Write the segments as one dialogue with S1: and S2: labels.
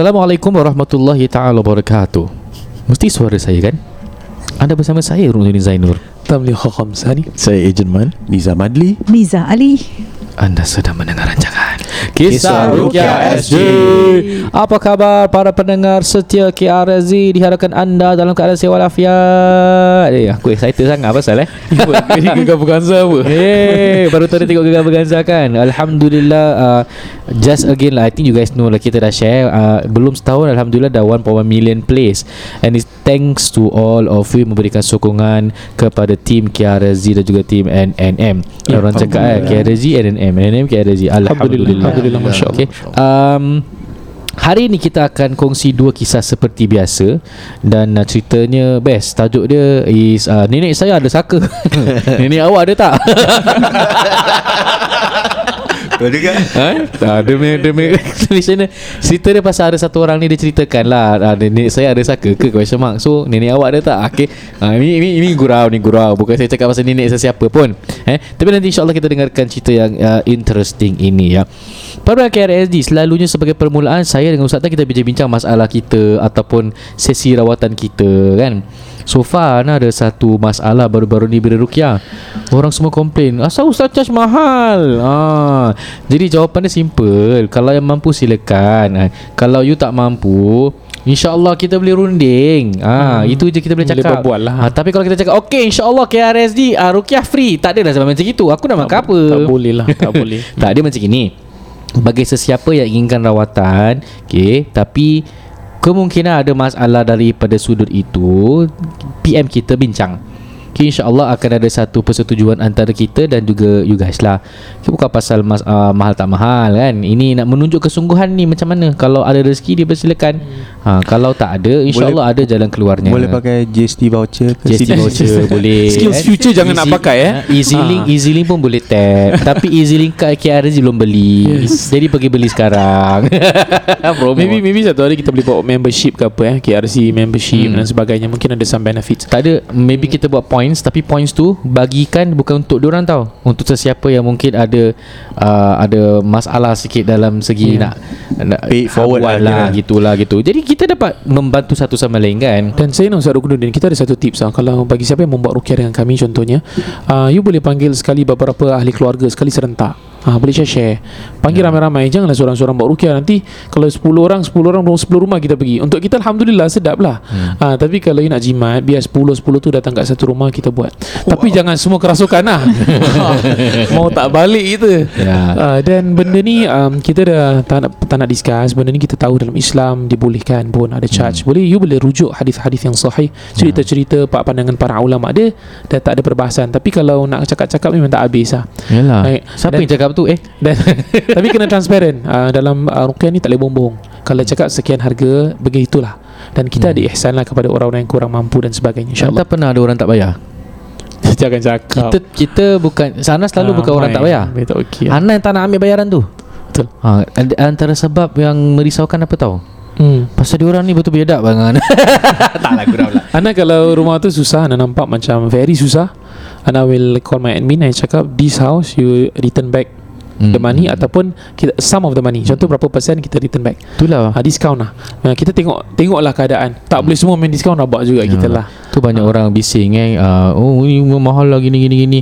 S1: Assalamualaikum warahmatullahi taala wabarakatuh. Mesti suara saya kan? Anda bersama saya Ruzani Zainur.
S2: Tamli Khamsani
S3: Saya Ejen Man
S4: Niza Madli
S5: Miza Ali
S1: Anda sedang mendengar
S3: Kisah Rukia SG.
S1: Apa khabar para pendengar setia KRZ Diharapkan anda dalam keadaan sewa walafiat. Eh aku excited sangat pasal eh.
S2: Ini gegar berganza apa?
S1: Eh baru tadi tengok gegar berganza kan? Alhamdulillah uh, Just again lah I think you guys know lah Kita dah share uh, Belum setahun Alhamdulillah dah 1.1 million plays. And it's thanks to all of you Memberikan sokongan Kepada tim KRZ Dan juga tim NNM
S2: Ya,
S1: Orang cakap eh KRZ NNM NNM KRZ Alhamdulillah.
S2: Alhamdulillah Masya Allah
S1: Okay um, Hari ni kita akan kongsi dua kisah seperti biasa. Dan uh, ceritanya best. Tajuk dia is uh, Nenek saya ada saka. Nenek awak ada tak?
S4: Betul juga.
S1: Ha? Ada punya Dia punya tulisan dia. Cerita dia pasal ada satu orang ni Dia ceritakan lah ah, Nenek saya ada saka ke? Question mark. So nenek awak ada tak? Okay. Ha, ini, ini, ini gurau ni gurau. Bukan saya cakap pasal nenek sesiapa pun. Eh? Tapi nanti insyaAllah kita dengarkan cerita yang uh, interesting ini ya Pada KRSD Selalunya sebagai permulaan Saya dengan Ustaz Tan kita bincang-bincang masalah kita Ataupun sesi rawatan kita kan? So far nah, ada satu masalah baru-baru ni bila Rukia Orang semua komplain Asal Ustaz charge mahal? Ah, Jadi jawapan dia simple Kalau yang mampu silakan. Ah, Kalau you tak mampu InsyaAllah kita boleh runding. Ah,
S2: Hmm.
S1: Itu je kita boleh
S2: Boleh
S1: cakap.
S2: berbual lah.
S1: ah, Tapi kalau kita cakap Okay insyaAllah KRSD ah, Rukiah free. Tak ada dah sampai macam itu. Aku nak makan apa.
S2: Tak boleh lah Tak boleh.
S1: Tak dia macam ini Bagi sesiapa yang inginkan rawatan Okay Tapi Kemungkinan ada masalah daripada sudut itu PM kita bincang InsyaAllah akan ada satu persetujuan antara kita dan juga you guys lah. Okay, Bukan pasal mas, uh, mahal tak mahal kan? Ini nak menunjuk kesungguhan ni macam mana? Kalau ada rezeki dipersilakan ha, Kalau tak ada InsyaAllah ada jalan keluarnya.
S4: Boleh pakai GST voucher ke?
S1: JST voucher. boleh.
S2: Skills
S1: kan?
S2: future jangan nak pakai, eh.
S1: Easy
S2: Ha.
S1: link Easy link pun boleh tap. Tapi Easy link kat KRZ belum beli.
S2: Yes.
S1: Jadi pergi beli sekarang.
S2: Maybe maybe satu hari kita boleh buat membership ke apa eh. KRC membership
S1: Hmm.
S2: dan sebagainya. Mungkin ada some benefits.
S1: Tak ada. Maybe kita buat points Tapi points tu Bagikan bukan untuk diorang tau. Untuk sesiapa yang mungkin ada uh, Ada masalah sikit dalam segi
S2: Yeah.
S1: nak, nak
S4: Pay forward lah,
S1: lah Gitulah gitu. Jadi kita dapat Membantu satu sama lain kan?
S2: Dan saya nak Ustaz Rukunuddin Kita ada satu tips lah Kalau bagi siapa yang membuat rukyah dengan kami contohnya uh, You boleh panggil sekali beberapa ahli keluarga Sekali serentak Ah, boleh share-share Panggil ramai-ramai. Janganlah seorang-seorang buat rukyah Nanti Kalau 10 orang 10 orang 10 rumah kita pergi. Untuk kita Alhamdulillah sedap lah. Hmm. ah, Tapi kalau you nak jimat Biar 10-10 tu datang kat satu rumah Kita buat. Tapi jangan semua kerasukan lah. Mau tak balik kita
S1: Ya.
S2: Ah, Dan benda ni um, Kita dah tak nak, tak nak discuss. Benda ni kita tahu dalam Islam Dibolehkan pun Ada charge. Boleh you boleh rujuk hadis-hadis yang sahih. Cerita-cerita Pak pandangan para ulama dia Dah tak ada perbahasan. Tapi kalau nak cakap-cakap Memang tak habis lah.
S1: Yalah.
S2: Baik.
S1: Siapa
S2: Dan-
S1: yang cakap tu Eh
S2: dan, Tapi kena transparent. Uh, Dalam uh, rukyah ni tak boleh bombong. Kalau cakap sekian harga Begitulah Dan kita ada ihsan lah Kepada orang-orang yang kurang mampu Dan sebagainya InsyaAllah
S1: Tak pernah ada orang tak bayar?
S2: Jangan cakap.
S1: Kita kita bukan Sana selalu
S2: Ah,
S1: bukan orang tak bayar.
S2: Betul okay.
S1: Ana yang tak nak ambil bayaran tu.
S2: Betul.
S1: Ha, Antara sebab yang merisaukan apa tahu
S2: hmm.
S1: Pasal diorang ni betul bedak bangan Tak lah kurang lah.
S2: Ana kalau rumah tu susah Ana nampak macam very susah. Ana will call my admin I cakap This house you return back
S1: Hmm.
S2: The money Ataupun kita, Some of the money. Contoh berapa persen Kita return back.
S1: Itulah.
S2: Ha, Discount lah. Ha, Kita tengok Tengoklah keadaan. Tak boleh semua main discount Rabak juga
S1: Ya.
S2: kita lah.
S1: Tu banyak orang bising eh. Uh, Oh ini mahal lah gini gini gini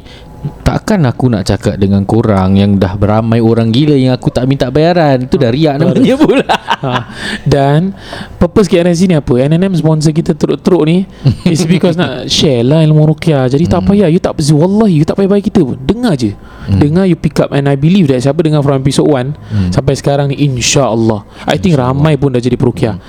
S1: Takkan aku nak cakap dengan korang Yang dah beramai orang gila Yang aku tak minta bayaran? Itu dah riak namanya pula.
S2: Ha. Dan Purpose KRSG ni apa? NNM sponsor kita teruk-teruk ni Is because nak share lah ilmu rukyah Jadi tak payah You tak Wallahi you tak payah bayar kita pun. Dengar je
S1: Hmm.
S2: Dengar you pick up And I believe that Siapa dengar from episode 1 Sampai sekarang ni InsyaAllah. I think ramai pun dah jadi perukyah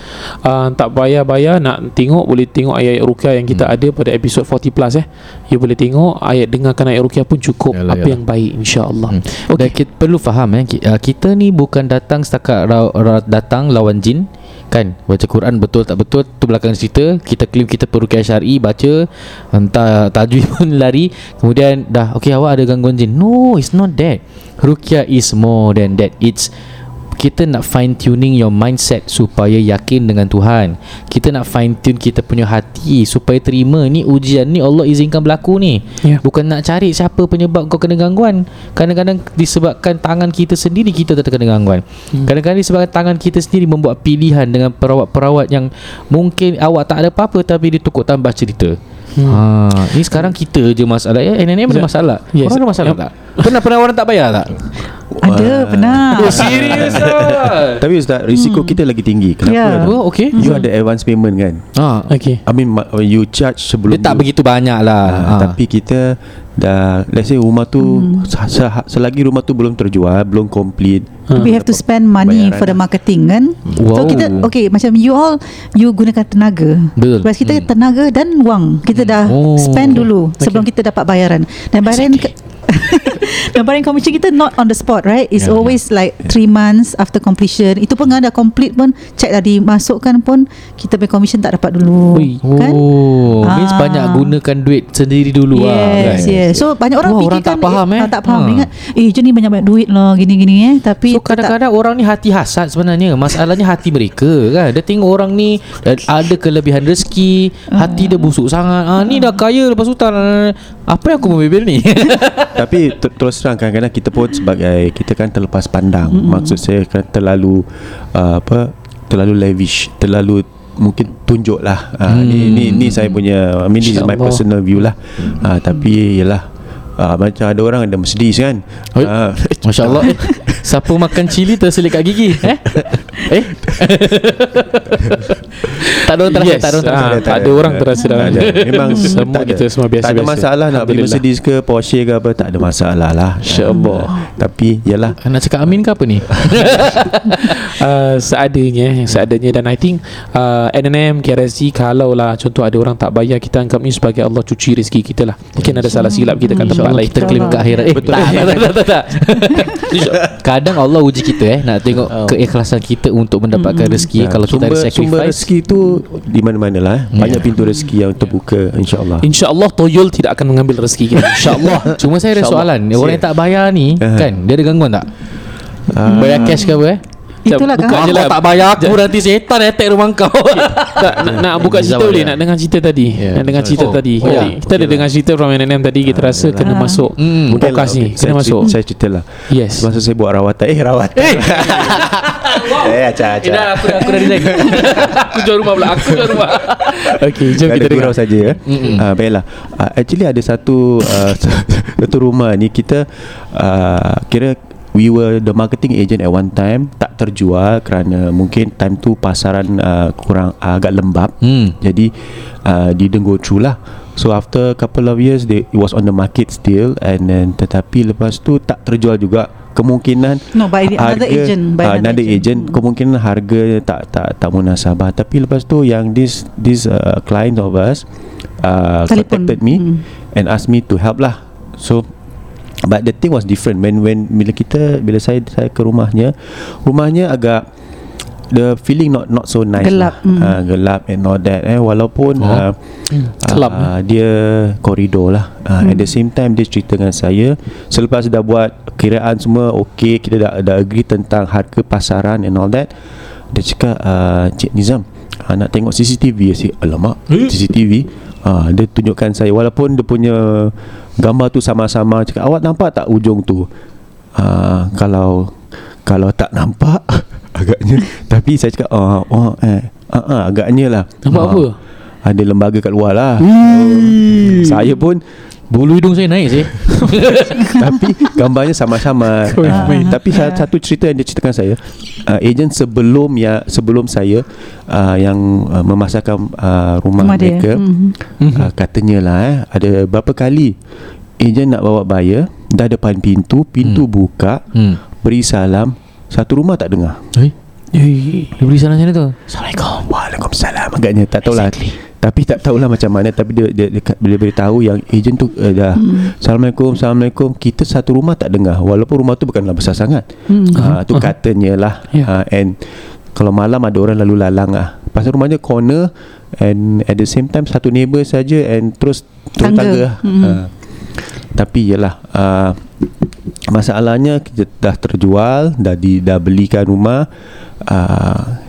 S2: uh, Tak payah bayar Nak tengok Boleh tengok ayat rukyah Yang kita ada pada episode 40 plus eh. You boleh tengok Ayat dengarkan ayat rukyah pun cukup
S1: Yalah,
S2: Apa
S1: yalah.
S2: yang baik InsyaAllah.
S1: Hmm. Okay. Dan kita perlu faham eh uh, kita ni bukan datang setakat ra- ra- datang lawan jin kan? Baca Quran betul tak betul tu belakang cerita kita claim kita perukiah syar'i baca entah tajwid pun lari kemudian dah okey awak ada gangguan jin? No it's not that. Ruqyah is more than that. It's kita nak fine tuning your mindset supaya yakin dengan Tuhan. Kita nak fine tune kita punya hati supaya terima ni ujian ni Allah izinkan berlaku ni.
S2: Ya.
S1: Bukan nak cari siapa penyebab kau kena gangguan. Kadang-kadang disebabkan tangan kita sendiri kita terkena gangguan. Hmm. Kadang-kadang disebabkan tangan kita sendiri membuat pilihan dengan perawat-perawat yang mungkin awak tak ada apa-apa tapi dia tukar tambah cerita. Hmm. Ha, ni sekarang kita je masalah. Eh, NNM ada
S2: Ya.
S1: masalah.
S2: Yes.
S1: Orang ada masalah
S2: Ya.
S1: tak? Pernah pernah orang tak bayar tak?
S3: Ada pernah
S1: Oh, serius ah.
S4: Tapi Ustaz Risiko kita lagi tinggi Kenapa
S3: Ya.
S1: Oh, okay.
S4: You ada advance payment kan
S1: Ha.
S2: Okay
S4: I mean You charge sebelum
S1: Dia tak
S4: you-
S1: begitu banyak lah.
S4: Ah,
S1: Ha.
S4: Tapi kita dah let's say rumah tu se- se- selagi rumah tu belum terjual, belum complete.
S3: We have to spend money
S4: Bayaran
S3: for the
S4: lah.
S3: marketing kan So
S1: Wow.
S3: kita Okay macam you all You gunakan tenaga
S1: Betul.
S3: Whereas kita tenaga dan wang Kita dah
S1: Oh.
S3: spend dulu Sebelum kita dapat bayaran Dan bayaran Dan bayaran commission kita Not on the spot right It's
S1: Yeah,
S3: always like 3 months After completion Itu pun kan dah complete pun Check dah dimasukkan pun Kita punya commission tak dapat dulu
S2: Ui.
S3: Kan
S1: Oh, means
S3: Ah.
S1: banyak gunakan duit sendiri dulu lah.
S3: Yes,
S1: kan?
S3: yes. So banyak orang
S1: Wah,
S3: fikirkan
S1: orang tak faham, eh.
S3: ah, tak faham.
S1: Ha.
S3: Ingat eh je ni banyak-banyak duit lah gini-gini eh tapi
S1: So kadang-kadang orang ni hati hasad sebenarnya Masalahnya hati mereka kan Dia tengok orang ni eh, Ada kelebihan rezeki Hati dia busuk sangat ah, Ni dah kaya lepas hutang Apa yang aku membebel ni
S4: Tapi ter- terus terang kadang-kadang kita pun sebagai kita kan terlepas pandang. Mm-hmm. Maksud saya kan terlalu uh, apa terlalu lavish, terlalu mungkin tunjuk lah uh, ni, ni ni saya punya I mean this is my personal view lah. Uh, tapi yalah uh, macam ada orang ada Mercedes kan?
S1: Oi.
S4: uh,
S1: Masya Allah eh, Siapa makan cili terselit kat gigi Eh? Eh? Tak ada orang terasa
S2: Yes.
S1: Tak ada orang terasa.
S2: Ah, tak ada orang terasa dalam
S4: ada. Memang
S2: Semua
S4: tak
S2: kita semua biasa-biasa.
S4: Tak ada masalah nak beli. Mercedes ke Porsche ke apa Tak ada masalah lah.
S2: InsyaAllah.
S4: Tapi yalah.
S1: Nak cakap amin ke apa ni?
S2: Uh, seadanya seadanya. Dan I think uh, NNM KRSG kalau lah contoh ada orang tak bayar kita anggap ni sebagai Allah cuci rezeki kita lah. Mungkin ada salah silap kita kan tempat
S1: Kita claim ke akhirat. Eh
S2: Betul.
S1: tak tak tak tak, tak. Kadang Allah uji kita eh Nak tengok keikhlasan kita Untuk mendapatkan rezeki.
S4: Nah,
S1: Kalau kita ada
S4: sumber, sumber
S1: sacrifice
S4: rezeki tu Di mana-mana lah eh. Banyak pintu rezeki yang terbuka InsyaAllah.
S2: InsyaAllah Toyol tidak akan mengambil rezeki kita InsyaAllah.
S1: Cuma saya ada soalan. Orang yang tak bayar ni. Kan Dia ada gangguan tak? Bayar cash ke apa eh
S3: itulah
S2: buka
S3: kan?
S2: je
S1: Kau
S2: lah.
S1: tak bayar aku Nanti setan attack rumah kau.
S2: Tak, nak, nak buka cerita boleh. Nak? Dengar cerita tadi.
S1: Ya,
S2: Nak dengar cerita
S1: Oh,
S2: tadi.
S1: oh, ya.
S2: Kita ada dengar cerita From NNM tadi Kita rasa kena
S3: Ah.
S2: masuk
S1: Hmm.
S2: Podcast ni.
S4: saya,
S2: Kena masuk.
S4: Saya cerita lah.
S2: Yes.
S4: Masa saya buat rawatan. Eh rawatan. Eh acah acah
S1: Dah aku dah aku dah resign Aku jual rumah pula Aku jual rumah.
S2: Okay jom kita dengar.
S4: gurau saja ya. Uh, baiklah. Uh, actually ada satu uh, satu rumah ni kita uh, kira we were the marketing agent at one time tak terjual kerana mungkin time tu pasaran uh, kurang uh, agak lembab.
S1: Hmm.
S4: Jadi uh, didn't go through lah. So after couple of years they, it was on the market still and then tetapi lepas tu tak terjual juga kemungkinan
S3: No, by the- another agent, by
S4: uh,
S3: another
S4: agent,
S3: agent.
S4: kemungkinan harga tak tak tak munasabah tapi lepas tu yang this this uh, client of us uh, contacted me
S3: Hmm.
S4: and asked me to help lah so but the thing was different. When when bila kita bila saya saya ke rumahnya rumahnya agak the feeling not not so nice
S3: Gelap,
S4: lah.
S3: mm.
S4: uh, gelap and all that. Eh walaupun
S1: Oh.
S4: uh, uh, dia koridor lah. Uh, at the same time dia cerita dengan saya selepas dah buat kiraan semua okey kita dah dah agree tentang harga pasaran and all that dia cakap uh, Cik Nizam uh, nak tengok CCTV saya alamak CCTV uh, dia tunjukkan saya. Walaupun dia punya gambar tu sama-sama cakap awak nampak tak ujung tu? Uh, kalau kalau tak nampak agaknya. Tapi saya cakap oh, oh eh uh, uh, agaknya lah.
S2: Nampak
S4: Ah,
S2: apa?
S4: ada lembaga kat luar lah. Saya pun
S1: Bulu hidung saya naik sih
S4: tapi gambarnya sama-sama
S2: yang
S4: Ah, tapi
S3: Ya.
S4: satu cerita yang dia ceritakan saya. Uh, ejen sebelum ya sebelum saya uh, yang uh, memasarkan uh, rumah,
S3: Rumah dia.
S4: mereka
S3: Mhm.
S4: uh, katanya lah eh ada berapa kali ejen nak bawa bayar dah depan pintu pintu buka
S1: hmm.
S4: beri salam satu rumah tak dengar.
S1: Eh Dia beri salam macam mana tu?
S4: Assalamualaikum. Waalaikumsalam. Agaknya tak tahulah exactly. Tapi tak tahulah macam mana Tapi dia, dia, dia, dia beritahu yang ejen tu uh, dah
S3: Hmm.
S4: Assalamualaikum Assalamualaikum Kita satu rumah tak dengar Walaupun rumah tu bukanlah besar sangat
S3: Hmm.
S4: uh, Tu katanya lah
S2: Ya.
S4: uh, And Kalau malam ada orang lalu lalang lah Pasal rumahnya corner And at the same time Satu neighbour saja And terus Turun
S3: Tangga.
S4: tangga lah
S3: Hmm.
S4: uh, Tapi yelah uh, Masalahnya kita dah terjual, dah di dah belikan rumah. Uh,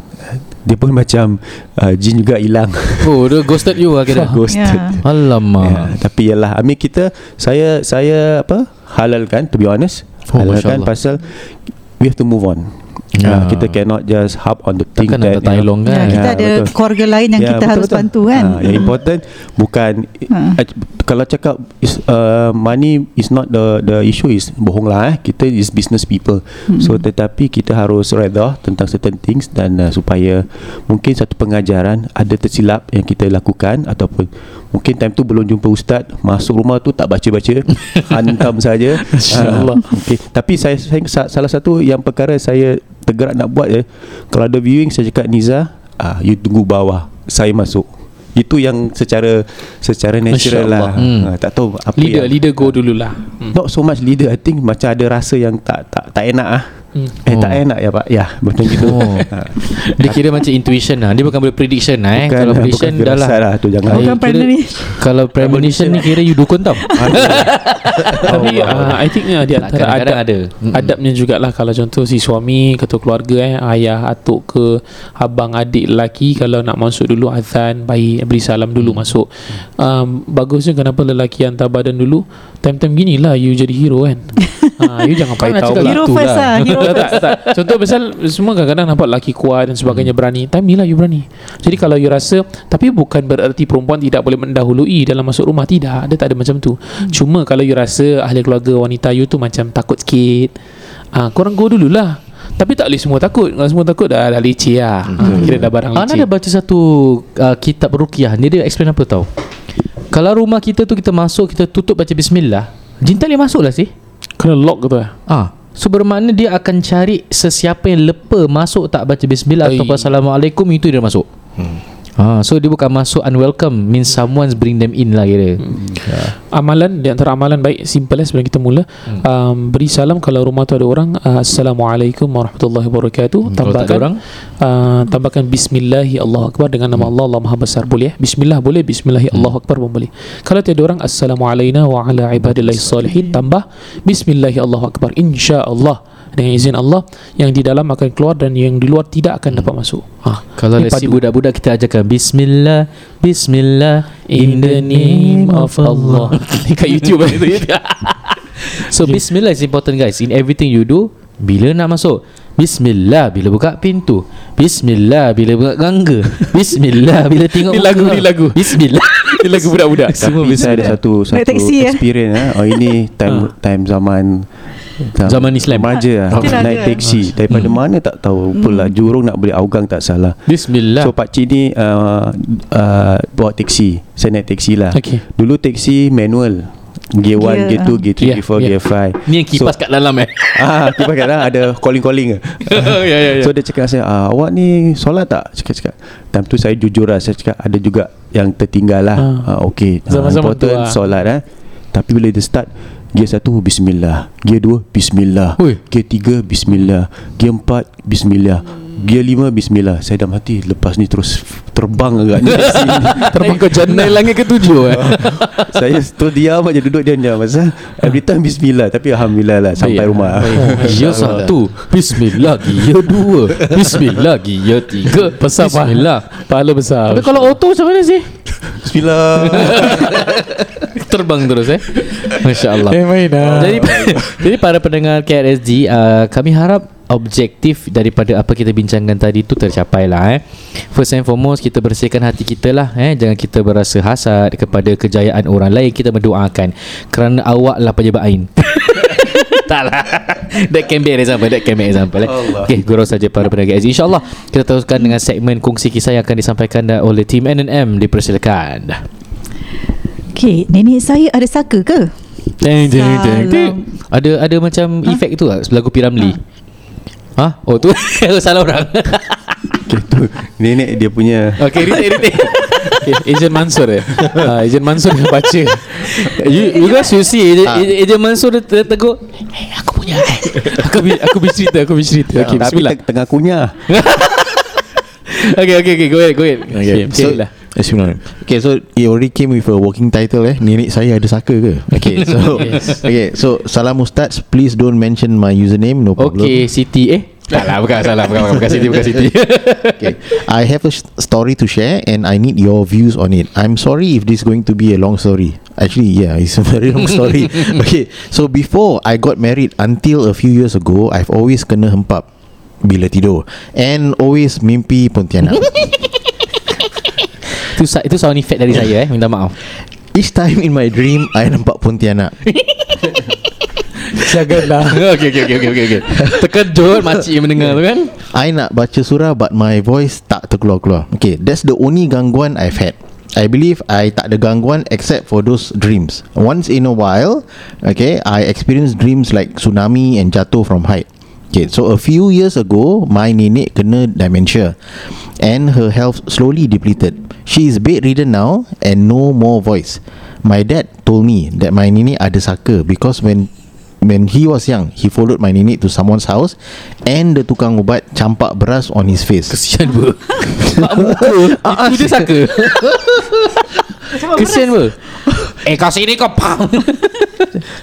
S4: dia pun macam uh, jin juga hilang.
S1: Oh dia ghosted you lah kira
S4: Ghosted.
S3: Ya.
S1: Alamak
S4: Ya, tapi yalah, I mean kita saya saya apa halalkan to be honest.
S1: Oh,
S4: halalkan pasal we have to move on.
S1: Ya.
S4: Uh, kita cannot just hop on the thing
S1: Takkan
S4: that
S1: elong
S3: Ya,
S1: kan
S3: kita
S4: Ya,
S3: ada
S4: betul.
S3: keluarga lain yang kita harus bantu kan.
S4: Ha, yang important bukan
S3: Ha.
S4: uh, kalau cakap is, uh, money is not the the issue is bohong lah eh. Kita is business people.
S3: Hmm.
S4: So tetapi kita harus redha tentang certain things dan uh, supaya mungkin satu pengajaran ada tersilap yang kita lakukan ataupun mungkin time tu belum jumpa ustaz masuk rumah tu tak baca-baca hantam saja
S2: InsyaAllah.
S4: Ah, okay. tapi saya, saya sa- salah satu yang perkara saya tergerak nak buat ya kalau ada viewing saya cakap Niza ah you tunggu bawah saya masuk itu yang secara secara natural lah.
S1: Hmm.
S4: ah, tak tahu apa
S2: Leader
S4: yang,
S2: Leader go dululah hmm.
S4: not so much leader I think macam ada rasa yang tak tak tak enak ah
S2: Hmm.
S4: eh tak
S1: Oh.
S4: enak ya pak ya macam gitu
S1: Oh.
S4: Ah.
S1: Dia kira macam intuition lah Dia bukan boleh prediction lah eh
S4: Bukan-
S1: Kalau
S4: bukan
S1: prediction dah lah
S4: lah tu jangan
S1: Bukan
S3: premonition.
S1: Kalau premonition ni kira you dukun tau
S2: Tapi uh, I think uh, di antara
S1: Kadang-kadang
S2: adab
S1: ada.
S2: Adabnya jugalah Kalau contoh si suami Ketua keluarga eh Ayah, atuk ke Abang, adik lelaki Kalau nak masuk dulu Azan Baik Beri salam dulu masuk um, Bagusnya kenapa lelaki hantar badan dulu Time-time gini lah You jadi hero kan ha, You jangan payah tahu lah
S3: Hero first
S1: lah.
S3: lah. Hero
S2: tak, tak, tak. Contoh pasal Semua kadang-kadang nampak lelaki kuat Dan sebagainya berani. Time ni lah you berani. Jadi kalau you rasa Tapi bukan bererti perempuan Tidak boleh mendahului Dalam masuk rumah. Tidak Dia tak ada macam tu. Cuma kalau you rasa Ahli keluarga wanita you tu Macam takut sikit ah, Korang go dululah tapi tak boleh semua takut. Kalau semua takut dah, dah leceh lah. Ah, Kira dah barang
S1: Ana
S2: leceh
S1: ada baca satu uh, kitab ruqyah Dia dia explain apa tau? Kalau rumah kita tu kita masuk Kita tutup baca bismillah. Jin tak boleh masuk lah sih.
S2: Kena lock ke tu eh?
S1: Ah, So bermakna dia akan cari Sesiapa yang lepa Masuk tak baca bismillah
S2: Oi.
S1: Atau Assalamualaikum Itu dia masuk Ah, so dia bukan masuk unwelcome means someone's bring them in lah kira.
S2: Amalan Di antara amalan baik Simple lah sebelum kita mula. Um, Beri salam Kalau rumah tu ada orang. Uh, Assalamualaikum warahmatullahi wabarakatuh.
S1: Hmm,
S2: Tambahkan
S1: orang?
S2: uh, Tambahkan Bismillahi Allah Akbar Dengan nama Allah Allah Maha Besar. Boleh eh? Bismillah boleh Bismillahi Allah Akbar pun boleh. Kalau tiada orang Assalamualaikum wa ala ibadillahi salihin Tambah Bismillahi Allah Akbar. InsyaAllah dengan izin Allah yang di dalam akan keluar dan yang di luar tidak akan dapat masuk. Ha.
S1: Kalau
S2: Ini padu.
S1: budak-budak kita ajarkan Bismillah Bismillah
S2: In the name of Allah. Ni kat YouTube kan itu.
S1: So Bismillah is important guys In everything you do Bila nak masuk Bismillah bila buka pintu Bismillah bila buka gangga Bismillah bila tengok
S2: Ni lagu, ni lagu.
S1: Bismillah
S2: Ni lagu budak-budak.
S1: Semua
S4: Tapi saya ada satu satu
S3: taksi, ya?
S4: experience eh. Oh ini time time zaman
S1: Zaman Islam.
S4: Remaja lah Naik
S3: ada.
S4: taksi. Daripada
S1: Hmm.
S4: mana tak tahu? Pula jurung nak beli Augang tak salah.
S1: Bismillah.
S4: So pakcik ni uh, uh, Bawa taksi. Saya naik taksi lah.
S2: Okey.
S4: Dulu taksi manual. Gear 1,
S3: Gear,
S4: gear 2, gear 3,
S2: Yeah,
S4: gear 4,
S2: yeah.
S4: gear 5
S1: Ni yang kipas kat dalam eh?
S4: Ah, kipas kat dalam. Ada calling-calling.
S1: Ya, ya, ya.
S4: So dia cakap saya ah, Awak ni solat tak? Cakap-cakap. Time tu saya jujur lah. Saya cakap ada juga Yang tertinggal lah.
S2: Ah.
S4: ah. Okay
S2: Zaman-zaman tu
S4: Important
S2: lah.
S4: solat eh. Tapi bila dia start Gear 1 Bismillah. Gear 2 Bismillah. Gear 3 Bismillah. Gear 4 Bismillah Gear 5 Bismillah. Saya dah mati. Lepas ni terus Terbang agaknya.
S2: Terbang ke jannah.
S1: Naik langit ketujuh eh?
S4: Saya terus diam aja Duduk diam-diam. Pasal every time Bismillah. Tapi Alhamdulillah lah Sampai
S2: Baik.
S4: rumah.
S1: Gear satu. Bismillah Gear dua. Bismillah Gear tiga.
S2: Besar
S1: Bismillah.
S2: Pahala. Besar.
S1: Tapi kalau auto macam mana sih?
S4: Bismillah.
S1: Terbang terus eh? Masya Allah.
S2: Eh dah.
S1: Jadi jadi para pendengar KRSG uh, kami harap objektif daripada apa kita bincangkan tadi tu tercapai lah eh. First and foremost kita bersihkan hati kita lah eh. Jangan kita berasa hasad kepada kejayaan orang lain. Kita mendoakan kerana awak lah pejabat Ain. tak lah That can be an example That can be an example eh. Okay Gurau saja para pendengar KRSG InsyaAllah Kita teruskan dengan segmen Kongsi kisah yang akan disampaikan oleh tim NNM Dipersilakan
S3: Okay, nenek saya ada saka ke?
S1: Deng deng deng deng.
S3: Salam.
S1: Ada ada macam ha? efek tu tak lagu Piramli. Ha? Oh tu salah orang.
S4: okay, tu, Nenek dia punya
S1: Okey, retake retake.
S2: Okay, Agent Mansur eh. Uh, Agent Mansur yang baca.
S1: you, you guys you see Ejen, Ejen, Ejen Mansur dia tegur Hey aku punya eh.
S2: aku bi- aku bercerita, aku bercerita. Okay,
S4: Tapi
S2: bismillah.
S4: tengah kunyah
S1: Okay okay okay Go ahead go ahead
S2: Okay,
S4: So
S2: bismillah.
S5: Bismillahirrahmanirrahim. Okay, so it already came with a working title eh. Nenek saya ada saka ke? Okay, so
S2: Yes.
S5: okay, so salam ustaz, please don't mention my username, no problem.
S1: Okay Siti eh Salah bukan salah Bukan, bukan, bukan Siti Bukan Siti
S5: okay. I have a story to share and I need your views on it. I'm sorry if this is going to be a long story. Actually, yeah, it's a very long story. okay, so before I got married until a few years ago, I've always kena hempap bila tidur and always mimpi Pontianak.
S1: Itu itu sound effect dari saya eh Minta maaf
S5: Each time in my dream, I nampak Pontianak.
S2: Janganlah
S1: okay, okay, okay, okay, okay, okay. Terkejut makcik yang mendengar tu kan
S5: I nak baca surah but my voice tak terkeluar-keluar. Okay, that's the only gangguan I've had. I believe I tak ada gangguan except for those dreams. Once in a while, okay, I experience dreams like tsunami and jatuh from height. Okay, so a few years ago, my nenek kena dementia and her health slowly depleted. She is bedridden now and no more voice. My dad told me that my nenek ada saka because when when he was young, he followed my nenek to someone's house and the tukang ubat campak beras on his face.
S1: Kesian ber Mak muka Itu dia saka Kesian ber Eh kau sini kau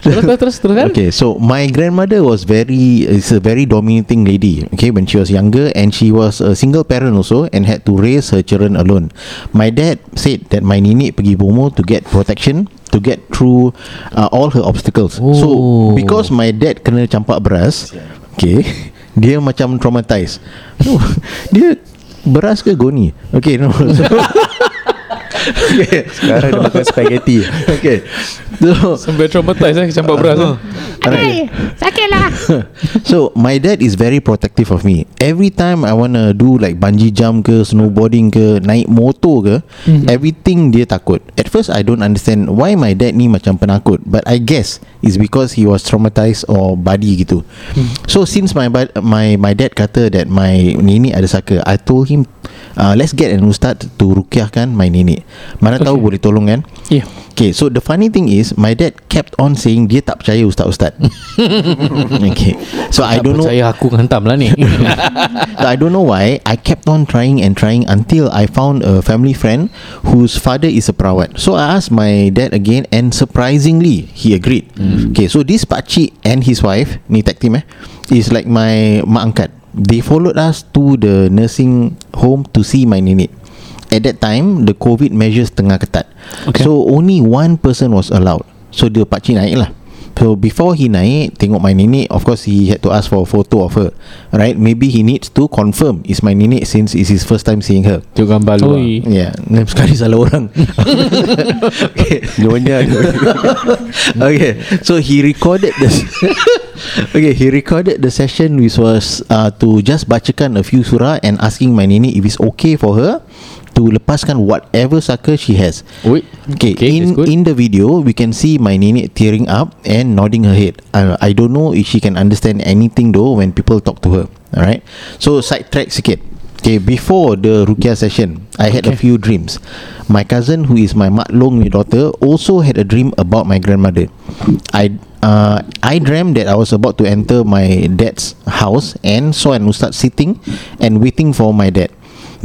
S1: Terus terus terus terus kan
S5: Okay, so my grandmother was very is a very dominating lady. Okay, when she was younger, and she was a single parent also, and had to raise her children alone. My dad said that my nenek pergi Bomo to get protection to get through uh, all her obstacles.
S1: Oh.
S5: So because my dad kena campak beras, okay, dia macam traumatized. No, dia beras ke goni? Okay, no. So, okay.
S4: Sekarang dia makan spaghetti
S5: Okay. So
S2: Sampai traumatized eh Campak beras eh.
S5: Alright. so my dad is very protective of me. Every time I wanna do like bungee jump ke, snowboarding ke, naik motor ke, mm-hmm. everything dia takut. At first I don't understand why my dad ni macam penakut, but I guess it's because he was traumatized or body gitu. Mm. So since my my my dad kata that my nenek ada saka, I told him uh, let's get an ustaz to rukyahkan my nenek. Mana tahu
S2: Okay.
S5: boleh tolong kan?
S2: Yeah
S5: Okay, so the funny thing is my dad kept on saying dia tak percaya ustaz-ustaz. okay. So I don't know
S1: Percaya aku hantam lah ni
S5: so I don't know why I kept on trying and trying until I found a family friend whose father is a perawat. So I asked my dad again and surprisingly he agreed. Okay, so this pakcik and his wife, ni tag team eh, is like my mak angkat. They followed us to the nursing home to see my nenek. At that time, the COVID measures tengah ketat.
S2: Okay.
S5: So only one person was allowed. So the pakcik naik lah. So before he naik Tengok my nenek Of course he had to ask for a photo of her Right? Maybe he needs to confirm Is my nenek Since it's his first time seeing her.
S1: Tengok gambar lu.
S5: Ya yeah, Sekali salah orang. Okay.
S4: Nyonya
S5: Okay So he recorded this Okay He recorded the session Which was uh, To just bacakan a few surah And asking my nenek If it's okay for her To lepaskan whatever saka she has
S1: Oi.
S5: Okay,
S1: Okay,
S5: in in the video we can see my nenek tearing up and nodding her head. Uh, I don't know if she can understand anything though when people talk to her. Alright. So sidetrack sikit. Okay, before the rukia session, I had a
S2: Okay.
S5: few dreams. My cousin, who is my mak long daughter, also had a dream about my grandmother. I uh, I dreamt that I was about to enter my dad's house and saw an ustaz sitting and waiting for my dad.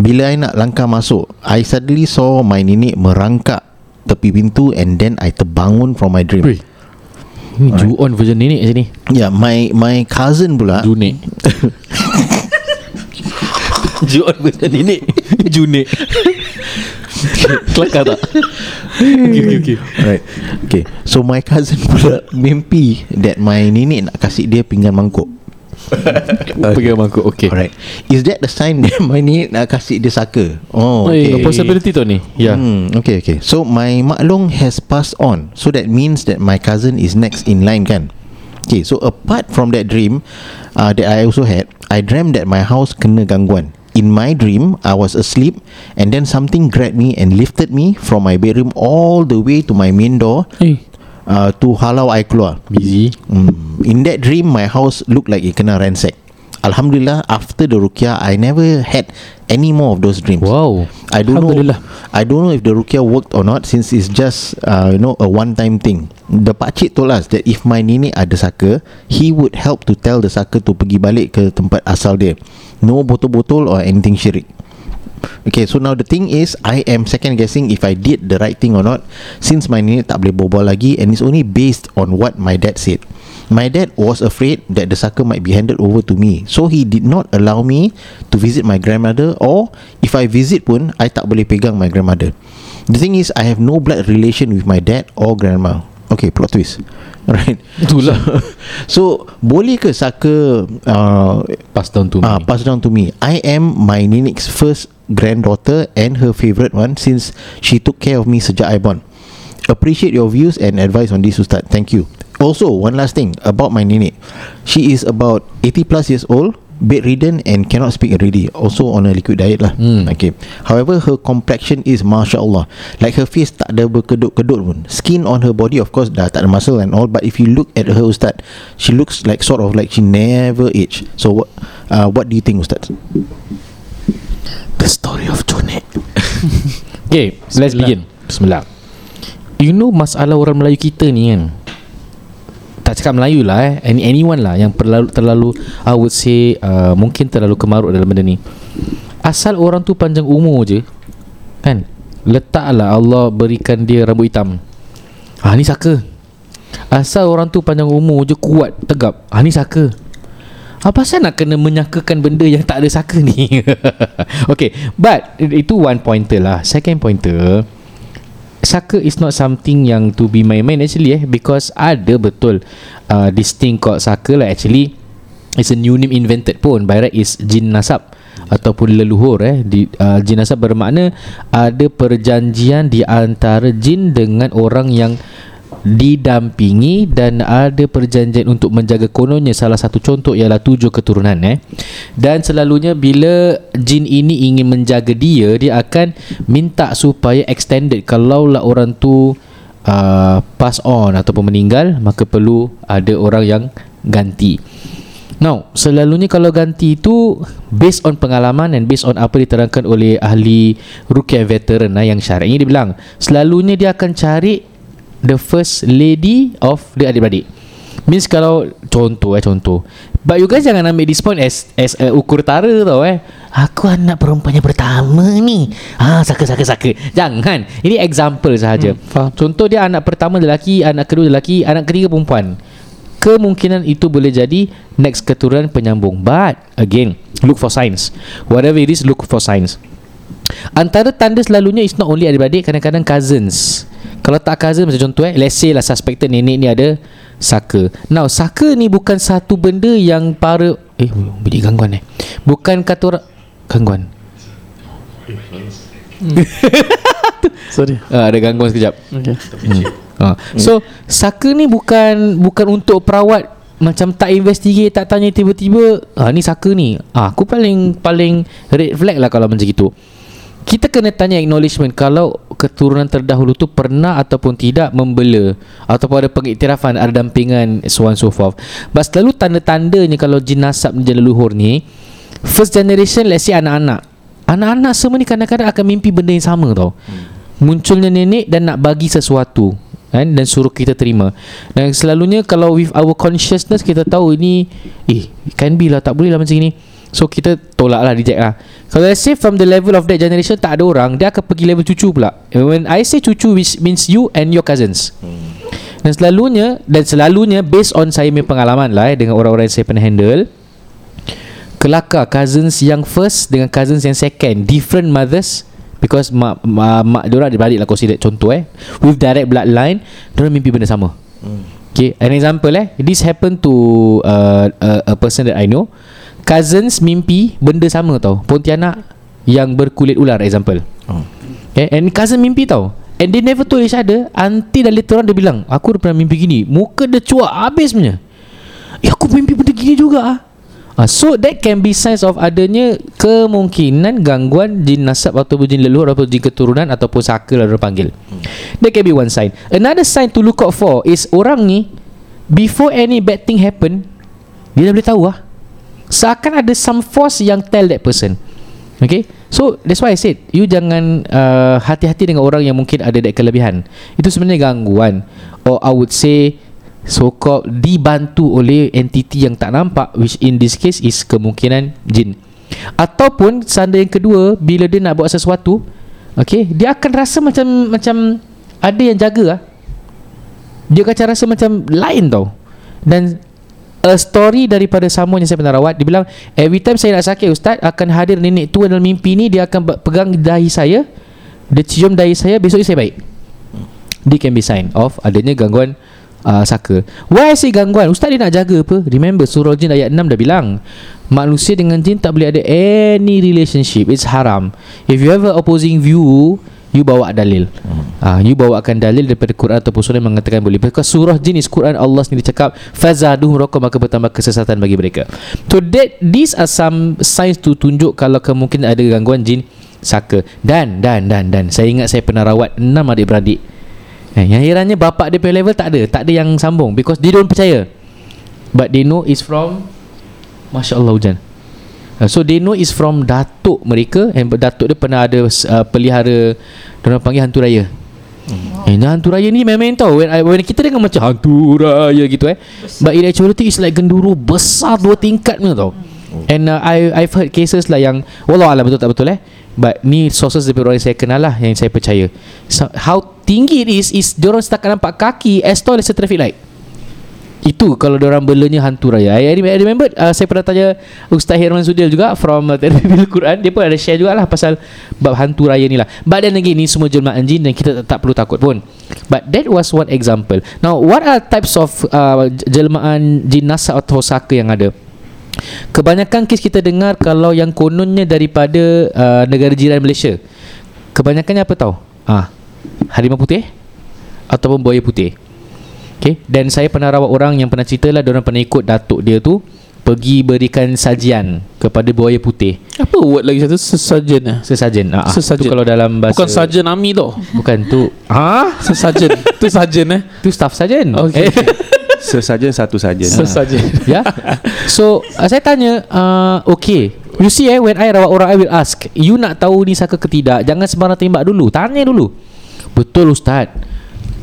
S5: Bila I nak langkah masuk, I suddenly saw my nenek merangkak tepi pintu and then I terbangun from my dream.
S1: Weh. Ni Ju-on version nenek sini
S5: Yeah, my my cousin pula.
S1: Junik Ju-on version nenek Junik Kelakar tak Okay okay okay
S5: Right. Okay. So my cousin pula mimpi that my nenek nak kasih dia pinggan mangkuk.
S1: Pegang mangkuk Okay
S5: Alright. Is that the sign that my nenek nak kasih dia saka? Oh, okay.
S1: A possibility tu ni Ya
S5: Hmm, okay, okay. So my mak long has passed on. So that means that my cousin is next in line kan? Okay, so apart from that dream uh, that I also had, I dreamt that my house kena gangguan. In my dream, I was asleep and then something grabbed me and lifted me from my bedroom all the way to my main door
S2: Eh
S5: uh, to halau I keluar.
S1: Busy
S5: Hmm. In that dream, my house looked like it kena ransack. Alhamdulillah, after the rukia, I never had any more of those dreams.
S1: Wow
S5: I don't know.
S2: Alhamdulillah.
S5: I don't know if the rukia worked or not since it's just uh, you know a one-time thing. The pakcik told us that if my nenek ada saka, he would help to tell the saka to pergi balik ke tempat asal dia. No botol-botol or anything syirik. Okay so now the thing is I am second guessing If I did the right thing or not. Since my nenek tak boleh berbual lagi And it's only based on what my dad said. My dad was afraid that the sucker might be handed over to me. So he did not allow me to visit my grandmother Or if I visit pun I tak boleh pegang my grandmother. The thing is I have no blood relation with my dad or grandma Okay plot twist Right
S1: Itulah.
S5: So boleh ke saka uh,
S1: Pass down to me
S5: Ah, pass down to me. I am my nenek's first granddaughter and her favourite one since she took care of me sejak I born. Appreciate your views and advice on this Ustaz. Thank you. Also, one last thing about my nenek. She is about 80 plus years old, bedridden and cannot speak already. Also on a liquid diet lah.
S1: Hmm.
S5: Okay. However, her complexion is masya Allah. Like her face tak ada berkedut-kedut pun. Skin on her body of course dah tak ada muscle and all. But if you look at her Ustaz, she looks like sort of like she never age. So what, uh, what do you think Ustaz?
S1: The story of Jonet Okay Let's begin Bismillah You know masalah orang Melayu kita ni kan Tak cakap Melayu lah eh. Any, Anyone lah Yang terlalu, terlalu I would say uh, Mungkin terlalu kemarut dalam benda ni. Asal orang tu panjang umur je Kan? Letaklah Allah berikan dia rambut hitam. Ah ni saka. Asal orang tu panjang umur je Kuat Tegap. Ah ni saka. Apa pasal nak kena menyakakan benda yang tak ada saka ni? Okay But Itu one pointer lah. Second pointer Saka is not something yang to be main-main actually eh Because ada betul uh, This thing called saka lah actually It's a new name invented pun By right is jin nasab Ataupun leluhur eh. Di, uh, Jin nasab bermakna Ada perjanjian di antara jin Dengan orang yang didampingi dan ada perjanjian untuk menjaga kononnya. Salah satu contoh ialah tujuh keturunan eh. Dan selalunya bila jin ini ingin menjaga dia dia akan minta supaya extended. Kalaulah orang tu uh, pass on ataupun meninggal maka perlu ada orang yang ganti. Now, selalunya kalau ganti itu based on pengalaman and based on apa diterangkan oleh ahli rukyah veteran lah yang syar'i dia bilang, selalunya dia akan cari the first lady of the adik-beradik. Means kalau contoh eh contoh. But you guys jangan ambil this point as as uh, ukur tara tau eh. Aku anak perempuan yang pertama ni. Ha saka saka saka. Jangan. Ini example sahaja.
S2: Hmm, faham.
S1: Contoh dia anak pertama lelaki, anak kedua lelaki, anak ketiga perempuan. Kemungkinan itu boleh jadi next keturunan penyambung. But again, look for signs. Whatever it is, look for signs. Antara tanda selalunya is not only adik-beradik, kadang-kadang cousins. Kalau tak cousin macam contoh eh, let's say lah suspected nenek ni ada saka. Now, saka ni bukan satu benda yang para eh bunyi gangguan eh. Bukan kata orang gangguan.
S2: Sorry
S1: Ah, ada gangguan sekejap.
S2: Okay
S1: Hmm. Ha. So saka ni bukan bukan untuk perawat macam tak investigate tak tanya tiba-tiba ah ni saka ni. Ah aku paling paling red flag lah kalau macam gitu. Kita kena tanya acknowledgement kalau keturunan terdahulu tu pernah ataupun tidak membela ataupun ada pengiktirafan ada dampingan so on so forth. But selalu tanda-tandanya kalau nasab ni leluhur ni first generation let's say anak-anak. Anak-anak semua ni kadang-kadang akan mimpi benda yang sama tau. Munculnya nenek dan nak bagi sesuatu kan dan suruh kita terima. Dan selalunya kalau with our consciousness kita tahu ini eh can be lah tak boleh lah macam ni. So kita tolak lah reject lah. Kalau let's say from the level of that generation Tak ada orang Dia akan pergi level cucu pula. And When I say cucu Which means you and your cousins. Dan selalunya Dan selalunya Based on saya punya pengalaman lah eh, Dengan orang-orang yang saya pernah handle Kelakar cousins yang first Dengan cousins yang second Different mothers Because mak, mak, mak diorang ada balik lah consider contoh eh. With direct bloodline Diorang mimpi benda sama. Okay An example eh. This happen to uh, a, a person that I know Cousins mimpi Benda sama tau Pontianak Yang berkulit ular example
S5: Oh.
S1: Okay And cousin mimpi tau And they never told each other Until dah later on dia bilang Aku dah pernah mimpi gini Muka dia cuak habis punya Eh aku mimpi benda gini juga ah. Ah, so that can be signs of adanya kemungkinan gangguan jin nasab ataupun jin leluhur ataupun jin keturunan ataupun saka lah orang panggil. That can be one sign. Another sign to look out for is orang ni before any bad thing happen dia dah boleh tahu ah. Seakan ada some force yang tell that person. Okay So that's why I said You jangan uh, Hati-hati dengan orang yang mungkin ada that kelebihan Itu sebenarnya gangguan Or I would say So called Dibantu oleh entiti yang tak nampak Which in this case is kemungkinan jin Ataupun sanda yang kedua bila dia nak buat sesuatu, okey, dia akan rasa macam macam ada yang jaga lah. Dia akan rasa macam lain tau. Dan a story daripada someone yang saya pernah rawat. Dia bilang every time saya nak sakit ustaz akan hadir nenek tua dalam mimpi ni dia akan pegang dahi saya. Dia cium dahi saya besok saya baik. Dia can be sign of adanya gangguan uh, saka. Why I say gangguan? Ustaz dia nak jaga apa? Remember surah jin ayat 6 dah bilang manusia dengan jin tak boleh ada any relationship. It's haram. If you have a opposing view you bawa dalil Ah, you bawakan dalil daripada Quran ataupun sunnah mengatakan boleh. Because surah jin is Quran Allah sendiri cakap fazaduhum raqam maka bertambah kesesatan bagi mereka. So that these are some signs to tunjuk kalau kemungkinan ada gangguan jin saka. Dan dan dan dan saya ingat saya pernah rawat enam adik-beradik. Eh, yang herannya bapak dia punya level tak ada, tak ada yang sambung because they don't percaya. But they know is from Masya Allah hujan Uh, So they know is from datuk mereka And datuk dia pernah ada uh, pelihara Diorang panggil hantu raya. Hmm. Eh, nah, hantu raya ni main-main tau. When, I- when kita dengar macam hantu raya gitu eh. But in actuality it's like genduru besar dua tingkat punya tau. And uh, I, I've heard cases lah yang Wallah alam betul tak betul eh. But ni sources daripada orang yang saya kenal lah Yang saya percaya. So, How tinggi it is Is diorang setakat nampak kaki As tall as a traffic light itu kalau orang belanya hantu raya. I, I remember uh, Saya pernah tanya Ustaz Hirman Sudil juga From uh, Terapi Quran. Dia pun ada share jugalah Pasal Bab hantu raya ni lah. But then again Ni semua jelmaan jin Dan kita tak, tak perlu takut pun. But that was one example. Now what are types of uh, Jelmaan jin nasa atau saka yang ada? Kebanyakan kes kita dengar Kalau yang kononnya daripada uh, Negara jiran Malaysia. Kebanyakannya apa tahu? Ah, Harimau putih Ataupun buaya putih Okay Dan saya pernah rawat orang yang pernah cerita lah Diorang pernah ikut datuk dia tu Pergi berikan sajian Kepada buaya putih.
S2: Apa word lagi satu? Sesajen eh?
S1: Sesajen ah, ah.
S2: Sesajen.
S1: Tu kalau dalam bahasa
S2: Bukan sarjan army tau.
S1: Bukan tu Ha?
S2: Sesajen. Tu sarjan eh?
S1: Tu staff sajen.
S2: Okay.
S1: eh,
S4: Sesajen satu saja.
S2: Sesajen.
S1: Ya. So uh, Saya tanya uh, Okay You see eh When I rawat orang I will ask You nak tahu ni saka ke tidak? Jangan sembarang tembak dulu. Tanya dulu. Betul Ustaz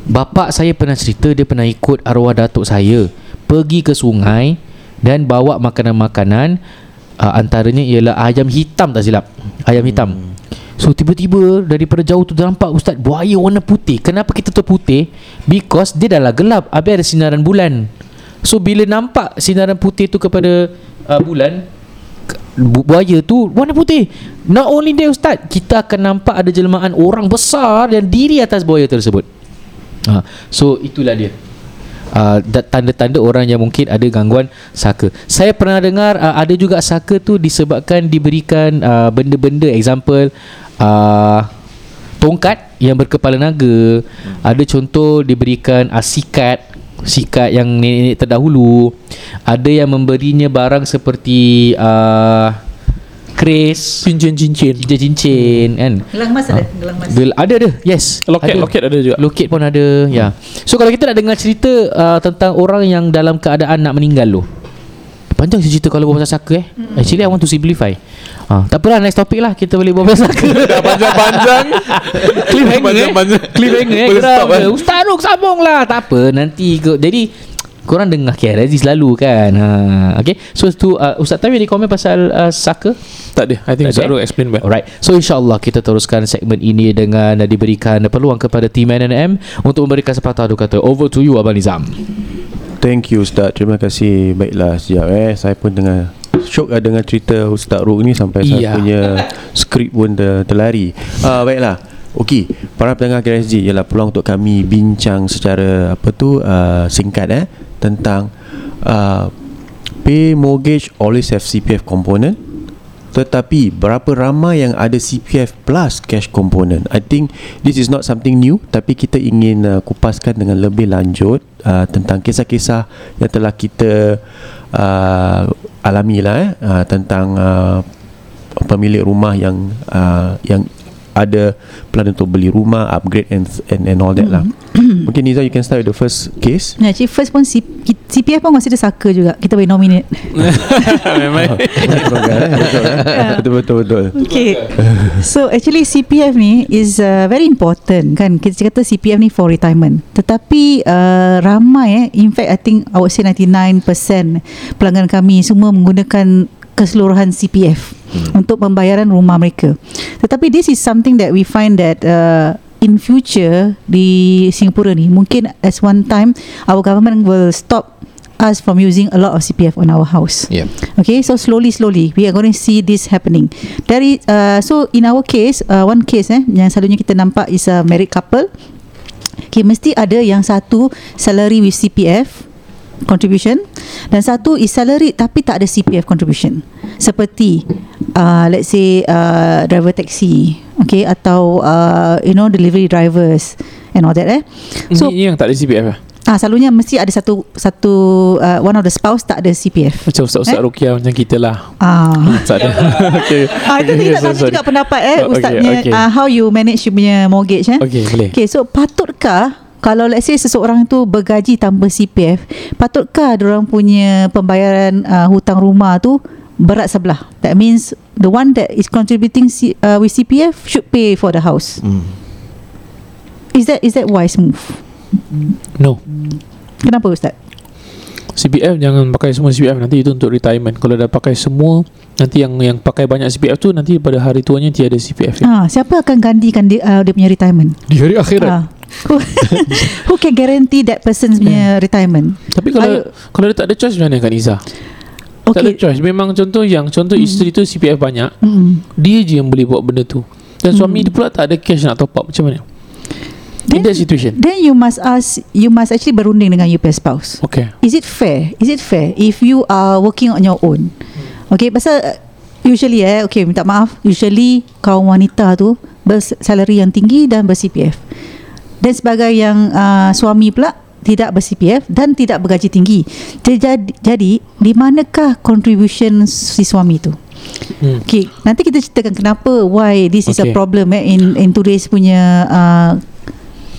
S1: Bapak saya pernah cerita Dia pernah ikut arwah datuk saya Pergi ke sungai Dan bawa makanan-makanan uh, Antaranya ialah ayam hitam tak silap? Ayam hitam. So tiba-tiba daripada jauh tu nampak Ustaz buaya warna putih. Kenapa kita tahu putih? Because dia dah lah gelap. Habis ada sinaran bulan. So bila nampak sinaran putih tu kepada uh, bulan bu- Buaya tu warna putih. Not only that Ustaz Kita akan nampak ada jelmaan orang besar Dan diri atas buaya tersebut ha, So itulah dia Uh, da- tanda-tanda orang yang mungkin ada gangguan saka. Saya pernah dengar uh, ada juga saka tu disebabkan diberikan uh, benda-benda example uh, tongkat yang berkepala naga. Ada contoh diberikan uh, sikat sikat yang nenek-nenek terdahulu. Ada yang memberinya barang seperti uh, kres,
S2: Cincin-cincin
S1: cincin kan.
S3: Gelang mas ada? Gelang mas
S1: Bil, ada ada. Yes.
S2: Loket
S1: ada.
S2: Loket ada juga.
S1: Loket pun ada Ya. So kalau kita nak dengar cerita uh, Tentang orang yang dalam keadaan nak meninggal tu Panjang cerita kalau pasal saka eh. Actually I want to simplify. Ha, Tak apalah next topic lah. Kita boleh buat pasal saka.
S2: Dah panjang-panjang.
S1: Cliffhanger eh.
S2: Panjang-panjang.
S1: Cliffhanger eh. Geram
S2: eh?
S1: Ustaz Nuk sambung lah. Tak apa nanti ke, Jadi Korang dengar KR Aziz selalu kan? Ha, Okay. So tu uh, Ustaz Tawi ada komen pasal uh, saka?
S2: Tak ada. I think Ustaz
S1: ada,
S2: Rul explain back
S1: Alright. So insyaAllah kita teruskan segmen ini Dengan uh, diberikan peluang kepada Team NNM Untuk memberikan sepatah dua kata. Over to you Abang Nizam.
S4: Thank you Ustaz. Terima kasih. Baiklah sekejap eh. Saya pun dengar Syok lah dengan cerita Ustaz Ruk ni Sampai
S2: Iya.
S4: saya punya Skrip pun ter, terlari. Uh, Baiklah. Okey Para pendengar KSG Ialah peluang untuk kami Bincang secara Apa tu uh, Singkat eh Tentang uh, Pay mortgage Always have CPF component tetapi berapa ramai yang ada CPF plus cash component. I think this is not something new Tapi kita ingin uh, kupaskan dengan lebih lanjut uh, Tentang kisah-kisah yang telah kita uh, alami lah eh uh, Tentang uh, pemilik rumah yang uh, yang ada plan untuk beli rumah, upgrade and and, and all that lah. Mungkin Niza you can start with the first case.
S3: Nah, actually first pun C- CPF pun consider saka juga Kita boleh nominate
S2: Memang
S4: betul betul betul.
S3: Okay So actually CPF ni Is uh, very important kan Kita kata CPF ni for retirement Tetapi uh, Ramai eh In fact I think I would say 99% Pelanggan kami Semua menggunakan keseluruhan CPF hmm. untuk pembayaran rumah mereka. Tetapi this is something that we find that uh, in future di Singapura ni mungkin as one time our government will stop us from using a lot of CPF on our house.
S5: Yeah.
S3: Okay, so slowly, slowly we are going to see this happening. Dari, uh, so in our case, uh, one case eh, yang selalunya kita nampak is a married couple. Okay, mesti ada yang satu salary with CPF contribution dan satu is salary tapi tak ada CPF contribution. Seperti uh, let's say uh, driver taxi, okay, atau uh, you know delivery drivers and all that eh.
S2: So ini yang tak ada CPF lah
S3: ah selalunya mesti ada satu satu uh, one of the spouse tak ada CPF.
S2: Macam Ustaz-Ustaz
S3: Eh?
S2: Rukia macam kita lah
S3: Ah.
S2: Tak ada okay.
S3: Ah, itu kita nak
S2: So
S3: tanya
S2: sorry.
S3: juga pendapat eh
S2: Oh, okay,
S3: ustaznya
S2: okay.
S3: ah, how you manage you punya mortgage eh.
S2: Okay boleh
S3: Okay, so patutkah kalau let's say seseorang tu bergaji tanpa CPF, patutkah orang punya pembayaran uh, hutang rumah tu berat sebelah? That means the one that is contributing C, uh, with CPF should pay for the house.
S5: Mm.
S3: Is that is that wise move?
S2: No
S3: Kenapa ustaz?
S2: CPF jangan pakai semua CPF nanti itu untuk retirement. Kalau dah pakai semua nanti yang yang pakai banyak CPF tu nanti pada hari tuanya tiada CPF.
S3: Ah, siapa akan gantikan dia, uh, dia punya retirement?
S2: Di hari akhirat.
S3: Ah. Who, who can guarantee that person's punya retirement?
S2: Tapi kalau kalau dia tak ada choice macam mana kan Iza? Tak ada
S3: Okay.
S2: choice. Memang contoh yang contoh
S3: Hmm.
S2: isteri tu CPF banyak,
S3: Mm.
S2: dia je yang boleh buat benda tu. Dan suami
S3: Hmm.
S2: dia pula tak ada cash nak top up macam mana? In
S3: Then-
S2: that situation.
S3: Then you must ask You must actually berunding dengan your spouse
S2: Okay.
S3: Is it fair? Is it fair If you are working on your own Okay Pasal uh, Usually eh Okay minta maaf Usually Kaum wanita tu Bersalary yang tinggi Dan ber-CPF Dan sebagai yang uh, Suami pula Tidak ber-CPF Dan tidak bergaji tinggi jadi, jadi Di manakah Contribution si suami tu
S2: Hmm.
S3: Okay Nanti kita ceritakan Kenapa Why this is
S2: Okay.
S3: a problem eh In, in today's punya uh,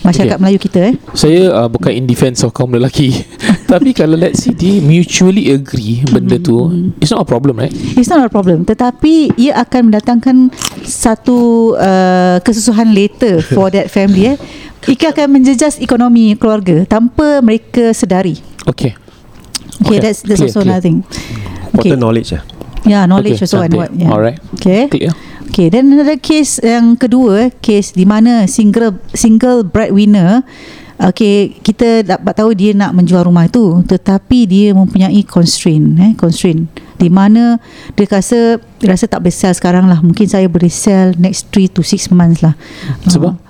S3: Masyarakat
S2: Okay.
S3: Melayu kita eh
S2: Saya uh, bukan in defense of kaum lelaki. Tapi kalau let's say dia mutually agree benda tu,
S3: Hmm.
S2: it's not a problem right?
S3: It's not a problem Tetapi Ia akan mendatangkan Satu uh, Kesusahan later For that family eh Ia akan menjejas ekonomi keluarga Tanpa mereka sedari
S2: Okay.
S3: Okay,
S2: Okay,
S3: that's that's
S2: clear,
S3: also
S2: clear.
S3: another thing Okay
S4: Important knowledge lah
S3: Yeah knowledge
S2: okay,
S3: also and what yeah.
S2: Alright.
S3: Okay
S2: Clear.
S3: Okay then another case Yang kedua Case di mana Single Single breadwinner Okay Kita dapat tahu Dia nak menjual rumah itu Tetapi dia mempunyai constraint eh, Constraint. Di mana Dia rasa Dia rasa tak boleh sell sekarang lah. Mungkin saya boleh sell Next 3 to 6 months lah.
S2: Sebab?
S3: Uh,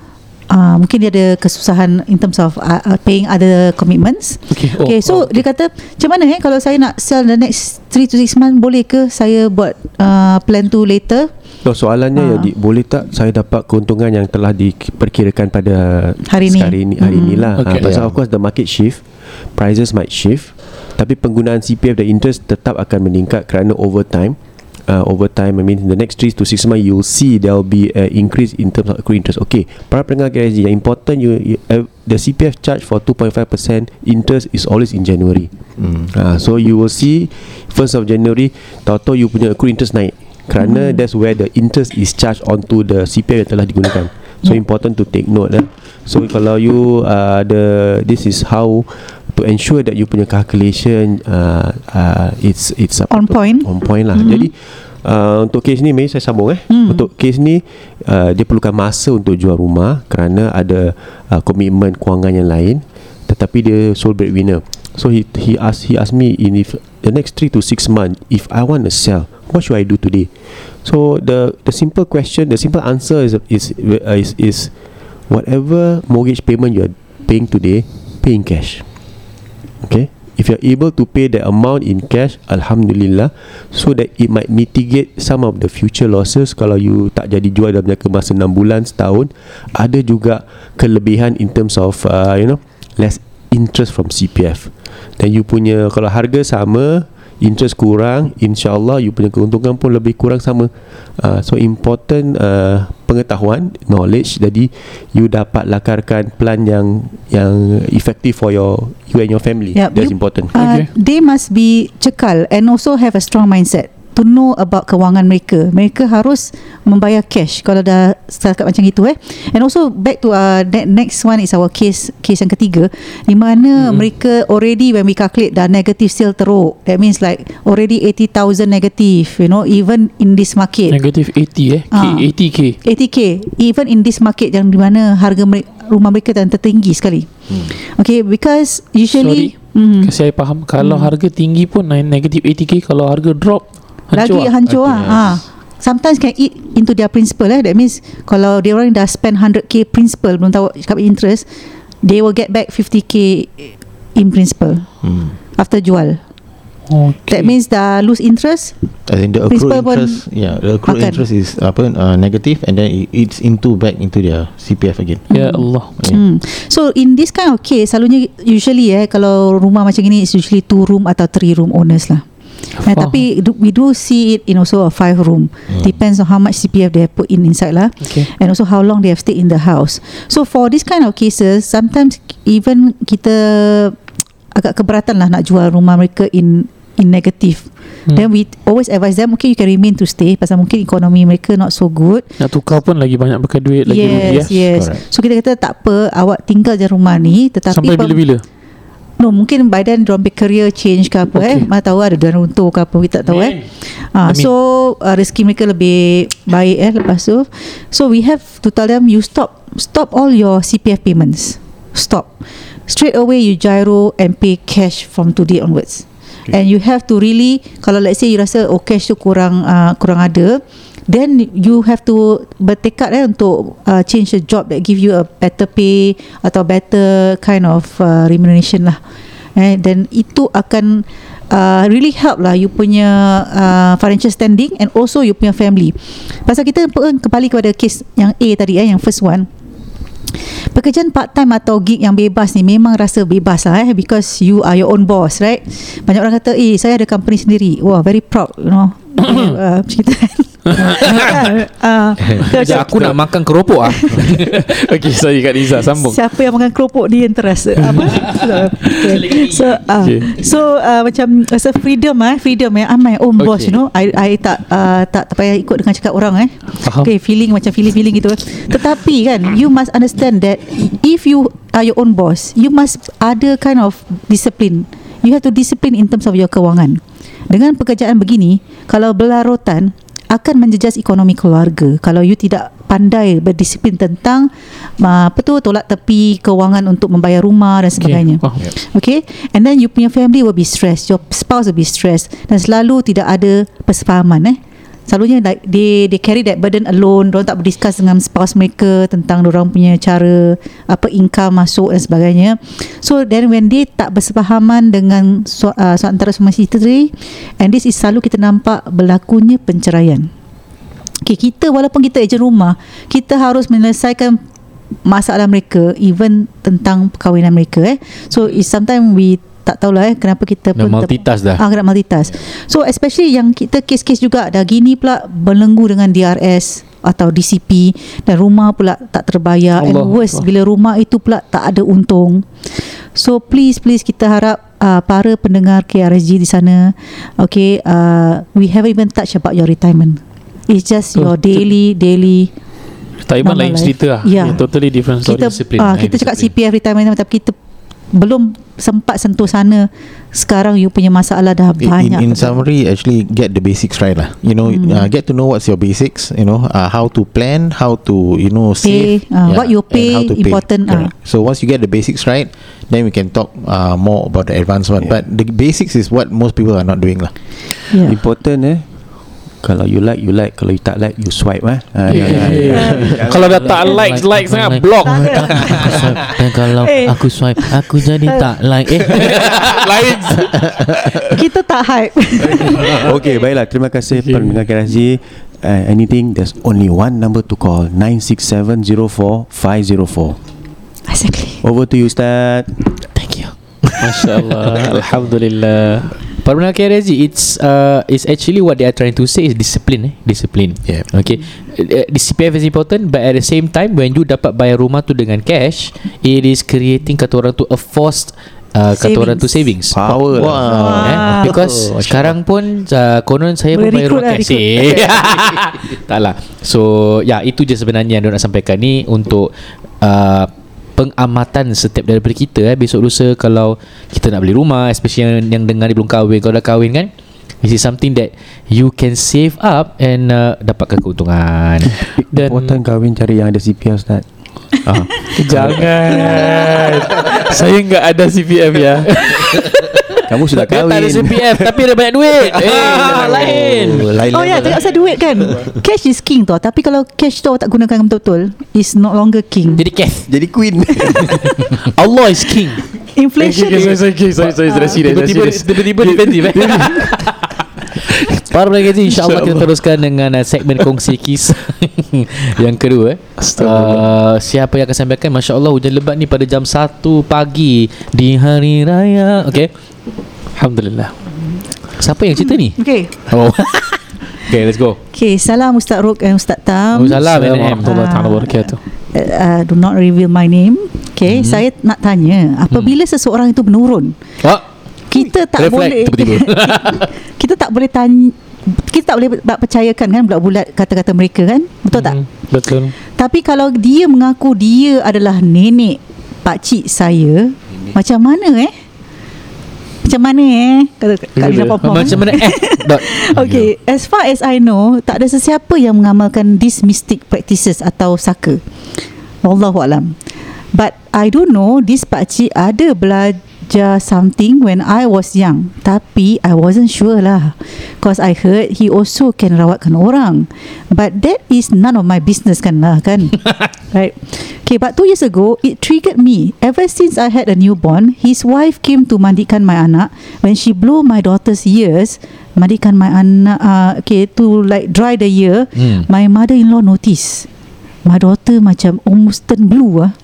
S3: mungkin dia ada kesusahan in terms of uh, uh, paying other commitments.
S2: Okay.
S3: Okay, so
S2: oh,
S3: dia kata macam mana eh kalau saya nak sell the next 3 to 6 months boleh ke saya buat uh, plan tu later
S4: So, soalannya
S3: Ah.
S4: ya, di, boleh tak saya dapat keuntungan yang telah diperkirakan pada
S3: Hari ni.
S4: hari ni, hari
S3: Hmm.
S4: ni lah.
S2: Okay.
S4: Okay. pasal
S5: Yeah.
S4: of course the market shift, prices might shift, tapi penggunaan CPF the interest tetap akan meningkat kerana over time. Uh, over time I mean in the next 3 to 6 months you'll see there will be an increase in terms of accrued interest okay para pendengar GRSG yang important you, you uh, the CPF charge for 2.5% interest is always in January
S5: Mm.
S4: uh, so you will see 1st of January tahu-tahu you punya accrued interest naik kerana
S3: Hmm.
S4: that's where the interest is charged onto the CPF yang telah digunakan so
S3: Yeah.
S4: important to take note eh. so kalau you uh, the this is how to ensure that you punya calculation uh, uh, it's it's apa
S3: On
S4: tu?
S3: point.
S4: on point lah
S3: Mhm.
S4: jadi Uh, untuk kes ni Mei saya sambung eh.
S3: Hmm.
S4: Untuk kes ni uh, dia perlukan masa untuk jual rumah kerana ada uh, komitmen kewangan yang lain tetapi dia sole breadwinner. So he he ask he asked me in if the next 3 to 6 months if I want to sell what should I do today? So the the simple question the simple answer is is uh, is, is whatever mortgage payment you are paying today pay in cash. Okay? If you're able to pay the amount in cash, Alhamdulillah, so that it might mitigate some of the future losses kalau you tak jadi jual dalam jangka masa 6 bulan, setahun. Ada juga kelebihan in terms of, uh, you know, less interest from CPF. Dan you punya, kalau harga sama, interest kurang, insyaAllah you punya keuntungan pun lebih kurang sama. Uh, so important uh, pengetahuan, knowledge, jadi you dapat lakarkan plan yang yang effective for your you and your family.
S3: Yep,
S4: That's
S3: you-
S4: important.
S3: uh,
S2: Okay.
S3: they must be cekal and also have a strong mindset to know about kewangan mereka. Mereka harus membayar cash kalau dah setakat macam itu eh. And also back to uh, ne- next one is our case case yang ketiga di mana hmm. mereka already when we calculate dah negative sale teruk. That means like already 80,000 negative, you know, even in this market.
S2: Negatif 80 eh K,
S3: Ah.
S2: 80k
S3: 80k even in this market yang di mana harga mere- rumah mereka dan tertinggi sekali. Hmm. Okay, because usually
S2: Sorry
S3: Hmm.
S2: Kasi saya faham Kalau harga tinggi pun Negatif 80k Kalau harga drop Hancur lah.
S3: hancur
S5: Okay,
S3: lah.
S5: yes.
S3: Ha. Sometimes can eat into their principal eh. That means kalau dia orang dah spend 100k principal belum tahu cakap interest, they will get back 50k in principal
S5: Hmm.
S3: after jual.
S2: okay.
S3: That means dah lose interest.
S5: As in the accrued interest, yeah, the accrued
S3: makan.
S5: interest is apa uh, negative, and then it, it's into back into their CPF again.
S2: Ya Allah
S5: Yeah.
S3: Hmm. So in this kind of case selalunya usually eh kalau rumah macam ini is usually two room atau three room owners lah.
S2: Faham.
S3: tapi do- we do see it in also a five room.
S5: Hmm.
S3: Depends on how much CPF they have put in inside lah.
S2: Okay
S3: and also how long they have stayed in the house. So for this kind of cases, sometimes even kita agak keberatan lah nak jual rumah mereka in in negative.
S2: Hmm.
S3: Then we always advise them, okay, you can remain to stay pasal mungkin ekonomi mereka not so good.
S2: Nak tukar pun lagi banyak pakai duit Lagi rugi
S3: yes,
S2: ya.
S3: yes.
S5: correct.
S3: So kita kata tak apa, awak tinggal je rumah ni, tetapi
S2: Sampai
S3: pem-
S2: bila-bila
S3: No, mungkin by then diorang punya career change ke apa okay. eh. Mana tahu ada diorang runtuh ke apa, kita tak tahu eh. Ah,
S2: Amin.
S3: so uh, rezeki mereka lebih baik eh lepas tu. So we have to tell them you stop stop all your CPF payments. Stop. Straight away you gyro and pay cash from today onwards. Okay. And you have to really kalau let's say you rasa oh cash tu kurang uh, kurang ada then you have to bertekad eh untuk uh, change a job that give you a better pay atau better kind of uh, remuneration lah eh then itu akan uh, really help lah you punya uh, financial standing and also you punya family pasal kita kembali kepada case yang A tadi eh yang first one Pekerjaan part time atau gig yang bebas ni memang rasa bebas lah eh because you are your own boss right. Banyak orang kata eh saya ada company sendiri. Wah very proud you know. uh, macam kita. Uh,
S1: Sekejap, aku nak makan keropok ah.
S2: Okay sorry Kak Riza Sambung
S3: Siapa yang makan keropok dia yang terasa apa? okay. So uh,
S2: Okay.
S3: so uh, macam rasa freedom eh freedom eh I'm my own okay. boss you know I I tak uh, tak tak payah ikut dengan cakap orang eh.
S2: Faham.
S3: Okay feeling macam feeling-feeling gitu. Tetapi kan you must understand that if you are your own boss you must ada kind of discipline. You have to discipline in terms of your kewangan. Dengan pekerjaan begini kalau berlarutan akan menjejas ekonomi keluarga. Kalau you tidak pandai berdisiplin tentang uh, apa tu tolak tepi kewangan untuk membayar rumah dan sebagainya.
S2: Faham.
S3: Okay And then you punya family will be stressed. Your spouse will be stressed. Dan selalu tidak ada persefahaman eh Selalunya like they they carry that burden alone. Diorang tak berdiscuss dengan spouse mereka tentang orang punya cara apa income masuk dan sebagainya. So then when they tak bersefahaman dengan so, uh, so antara suami isteri and this is selalu kita nampak berlakunya penceraian. Okay, kita walaupun kita ejen rumah, kita harus menyelesaikan masalah mereka even tentang perkahwinan mereka eh. So sometimes we tak tahulah eh kenapa kita
S1: Dah
S3: pun ter-
S1: multitask dah.
S3: Ah, kena multitask. So especially yang kita kes-kes juga dah gini pula belenggu dengan DRS atau DCP dan rumah pula tak terbayar
S2: Allah.
S3: and worse bila rumah itu pula tak ada untung. So please please kita harap uh, para pendengar KRSG di sana okay uh, we haven't even touch about your retirement. It's just
S2: Betul.
S3: your daily daily Normal
S2: lain
S3: life.
S2: cerita lah
S3: Ya.
S2: yeah. Totally different story
S3: kita
S1: disiplin,
S3: uh,
S1: eh,
S3: kita cakap. CPF retirement tapi kita belum sempat sentuh sana. Sekarang you punya masalah dah
S5: In,
S3: banyak.
S5: in, in summary, actually get the basics right lah. You know,
S3: Hmm.
S5: uh, get to know what's your basics. You know, uh, how to plan, how to you know
S3: Pay,
S5: save.
S3: uh, what you
S5: and
S3: pay,
S5: how to
S3: important,
S5: Correct. So once you get the basics right, then we can talk uh, more about the advanced one. But the basics is what most people are not doing lah.
S3: yeah.
S4: Important eh Kalau you like You like. Kalau you tak like You swipe eh. Ha,
S2: Yeah.
S4: jangan- jangan-
S2: Kalau dah tak like Like sangat block.
S1: Dan kalau
S3: Eh.
S1: aku swipe Aku jadi tak like Eh.
S2: Lain.
S3: Kita tak hype.
S4: Okay baiklah. Terima kasih
S2: Okay.
S4: Pendengar KRSG uh, Anything There's only one number to call. 96704-504
S3: exactly.
S4: Over to you Ustaz.
S1: Thank you.
S2: Masya Allah. Alhamdulillah
S1: Pendengar KRSG It's uh, It's actually what they are trying to say Is discipline eh Discipline
S5: Yeah.
S1: Okay uh, The CPF is important But at the same time When you dapat bayar rumah tu dengan cash It is creating Kata orang tu A forced uh, kata orang tu
S3: Savings.
S4: Power lah.
S5: Wah.
S1: Eh, because
S5: Oh,
S1: sekarang pun uh, konon saya pun
S3: Boleh
S1: bayar rumah
S3: lah,
S1: kasih. Taklah. So, ya itu je sebenarnya yang dia nak sampaikan ni untuk uh, pengamatan setiap daripada kita eh besok lusa kalau kita nak beli rumah especially yang, yang dengar ni belum kahwin kalau dah kahwin kan This is something that you can save up and uh, dapatkan keuntungan.
S2: Dan
S4: Important kahwin cari yang ada CPF Ustaz
S1: ah.
S2: Jangan Saya enggak ada CPF ya
S4: Kamu sudah
S1: Dia
S4: kahwin.
S1: Tak ada CPF Tapi ada banyak duit. Eh, Lain.
S5: Oh, lain
S3: Oh ya,
S5: level,
S3: cakap pasal duit kan. Cash is king tau. Tapi kalau cash tu awak tak gunakan betul-betul, is no longer king.
S1: Jadi cash.
S5: Jadi queen.
S2: Allah is king.
S3: Inflation.
S2: Sorry, sorry, sorry, sorry, sorry, serious,
S1: Tiba-tiba. Tiba-tiba defensif eh Para pendengar kita InsyaAllah kita teruskan Dengan uh, segmen kongsi kisah Yang kedua eh. uh, Siapa yang akan sampaikan Masya Allah hujan lebat ni Pada jam 1 pagi Di hari raya Okay
S2: Alhamdulillah
S1: Siapa yang cerita ni?
S3: Okay.
S1: Oh. okay let's go
S3: Okay, salam Ustaz Ruk and Ustaz Tam.
S1: Salam
S2: Assalamualaikum warahmatullahi wabarakatuh
S3: Uh, uh, do not reveal my name. Okay,
S1: Mhm.
S3: saya nak tanya, apabila seseorang itu menurun,
S1: oh,
S3: kita tak
S1: Reflect
S3: boleh
S1: tiba-tiba.
S3: kita tak boleh tanya kita tak boleh tak percayakan kan bulat-bulat kata-kata mereka kan betul tak
S2: Hmm, Betul
S3: tapi kalau dia mengaku dia adalah nenek pak cik saya macam mana eh macam mana eh kata Kak Lina Popom
S1: Macam mana eh.
S3: Okay, as far as I know, tak ada sesiapa yang mengamalkan these mystic practices atau saka. Wallahu alam. But I don't know this pakcik ada belajar something when I was young. Tapi I wasn't sure lah. Cause I heard he also can rawatkan orang. But that is none of my business kan lah kan. right. Okay, but two years ago, it triggered me. Ever since I had a newborn, his wife came to mandikan my anak. When she blew my daughter's ears, mandikan my anak, uh, okay, to like dry the ear,
S1: Hmm.
S3: my mother-in-law notice. My daughter macam almost turn blue ah.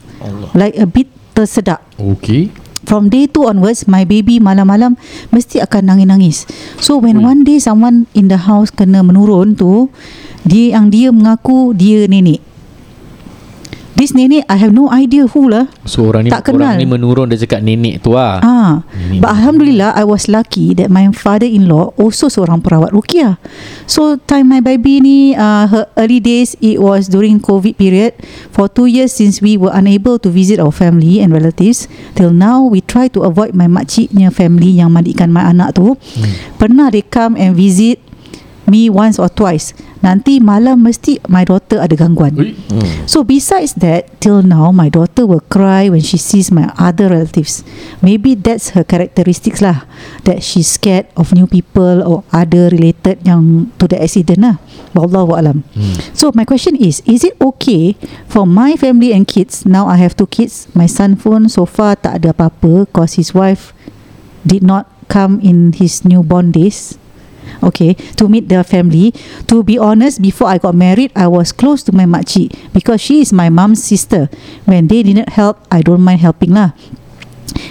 S3: Like a bit tersedak.
S1: Okay
S3: From day two onwards, my baby malam-malam mesti akan nangis-nangis. So when one day someone in the house kena menurun tu, dia yang dia mengaku dia nenek. This nenek I have no idea who lah.
S1: So orang ni
S3: Tak
S1: Orang
S3: kenal.
S1: ni menurun Dia cakap nenek tu lah
S3: Ah,
S1: Nenek.
S3: but alhamdulillah I was lucky that my father-in-law also seorang perawat ruqyah. So time my baby ni uh, her early days it was during COVID period. For two years since we were unable to visit our family and relatives, till now we try to avoid my makciknya family yang mandikan my anak tu.
S1: Hmm.
S3: Pernah they come and visit me once or twice. Nanti malam mesti my daughter ada gangguan.
S5: Hmm.
S3: So besides that, till now my daughter will cry when she sees my other relatives. Maybe that's her characteristics lah. That she's scared of new people or other related yang to the accident lah. Wallahu alam.
S1: Hmm.
S3: So my question is, is it okay for my family and kids? Now I have two kids. My son pun so far tak ada apa-apa cause his wife did not come in his newborn days. Okay, to meet the family. To be honest, before I got married, I was close to my makcik because she is my mom's sister. When they didn't help, I don't mind helping lah.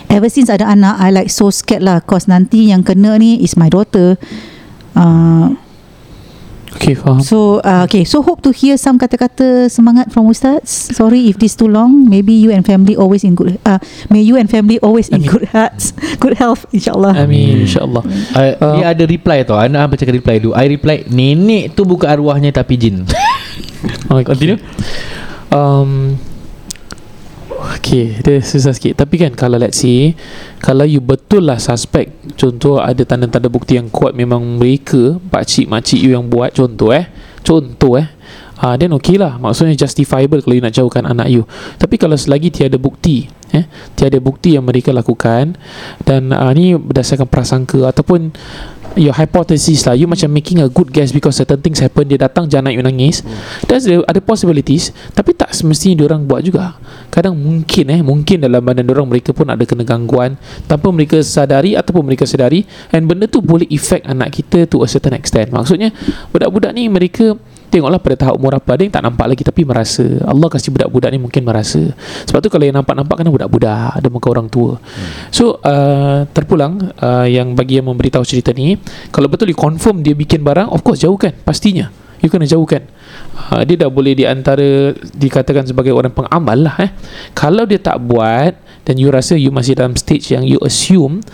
S3: Ever since ada anak, I like so scared lah cause nanti yang kena ni is my daughter. Uh,
S2: Okay faham
S3: so uh, okay, so hope to hear some kata-kata semangat from Ustaz. Sorry if this too long. Maybe you and family always in good. Uh, may you and family always in
S2: Amin.
S3: good hearts, good health, insyaallah.
S2: Amin insyaAllah
S1: Uh,
S2: Uh,
S1: dia ada reply tau Anak baca reply dulu I reply Nenek tu bukan arwahnya Tapi jin
S2: okay.
S1: Continue.
S2: um, Okay Dia susah sikit. Tapi kan kalau let's say Kalau you betul lah suspect Contoh ada tanda-tanda bukti yang kuat Memang mereka Pakcik makcik you yang buat Contoh eh. Contoh eh uh, then okay lah. Maksudnya justifiable Kalau you nak jauhkan anak you. Tapi kalau selagi tiada bukti eh, Tiada bukti yang mereka lakukan Dan uh, ni berdasarkan prasangka Ataupun Your hypothesis lah You macam making a good guess Because certain things happen Dia datang jangan nak you nangis. That's the, ada possibilities. Tapi tak semestinya orang buat juga. Kadang mungkin eh Mungkin dalam badan orang Mereka pun ada kena gangguan Tanpa mereka sadari Ataupun mereka sedari And benda tu boleh effect anak kita To a certain extent. Maksudnya Budak-budak ni mereka Tengoklah pada tahap umur apa Ada yang tak nampak lagi Tapi merasa Allah kasih budak-budak ni mungkin merasa. Sebab tu kalau yang nampak-nampak Kan budak-budak Ada muka orang tua. So uh, Terpulang uh, Yang bagi yang memberitahu cerita ni Kalau betul you confirm Dia bikin barang Of course jauhkan Pastinya. You kena jauhkan. Uh, Dia dah boleh di antara Dikatakan sebagai orang pengamal lah eh. Kalau dia tak buat dan you rasa you masih dalam stage yang you assume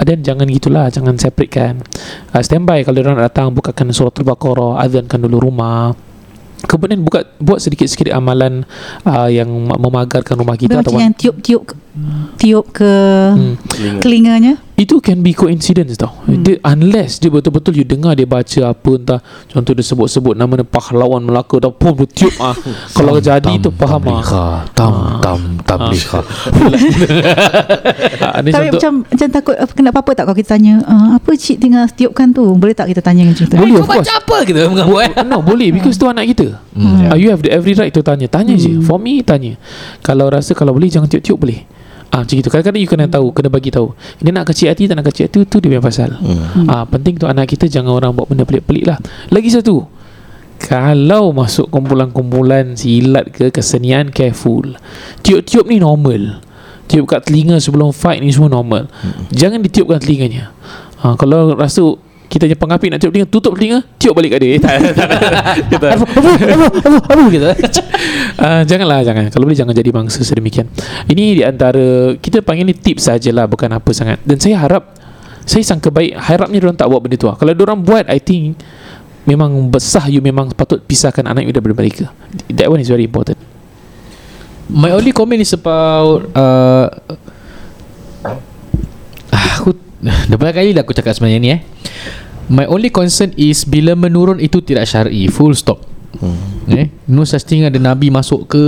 S2: dan jangan gitulah jangan separatekan uh, standby kalau orang datang bukakan surah al-baqarah azankan dulu rumah kemudian buka buat sedikit-sedikit amalan uh, yang memagarkan rumah kita
S3: Kita
S2: atau
S3: yang tiup-tiup tiup ke
S2: Hmm.
S3: telinganya.
S2: Itu can be coincidence tau. Hmm. dia, unless dia betul-betul you dengar dia baca apa entah contoh dia sebut-sebut nama dia pahlawan Melaka dah pun dia tiup ah. Kalau jadi tu faham ah.
S1: Tamliha Tam Tam Tamliha.
S2: Ah, ni
S3: Tapi
S2: contoh
S3: macam macam takut apa, kena apa-apa tak kalau kita tanya uh, apa cik tengah tiupkan tu? Boleh tak kita tanya macam tu?
S2: Boleh of course.
S1: apa kita eh
S2: No boleh Because tu anak kita.
S1: Hmm.
S2: uh, You have the every right to tanya. Tanya je. For me tanya. Kalau rasa Kalau boleh Jangan tiup-tiup boleh Ah macam itu Kadang-kadang you kena tahu Kena bagi tahu. Dia nak kecil hati Tak nak kecil hati Tu dia punya pasal. Ah, Penting tu anak kita Jangan orang buat benda pelik-pelik lah. Lagi satu Kalau masuk kumpulan-kumpulan Silat ke Kesenian Careful. Tiup-tiup ni normal. Tiup kat telinga sebelum fight ni semua normal. Jangan ditiupkan telinganya. Ah, Kalau rasa kita punya pengapit nak tiup telinga Tutup telinga Tiup balik kat dia. Eh, tak, tak, tak, tak.
S1: Apa kita?
S2: Ah, janganlah jangan. Kalau boleh jangan jadi bangsa sedemikian. Ini di antara kita panggil ni tips sajalah bukan apa sangat. Dan saya harap saya sangka baik harapnya diorang tak buat benda tu lah. kalau diorang buat I think memang besar you memang patut pisahkan anak you daripada mereka. That one is very important.
S1: My only comment is about uh, Aku Dah berapa kali dah aku cakap sebenarnya ni eh My only concern is Bila menurun itu tidak syar'i Full stop hmm. eh? No such thing ada Nabi masuk ke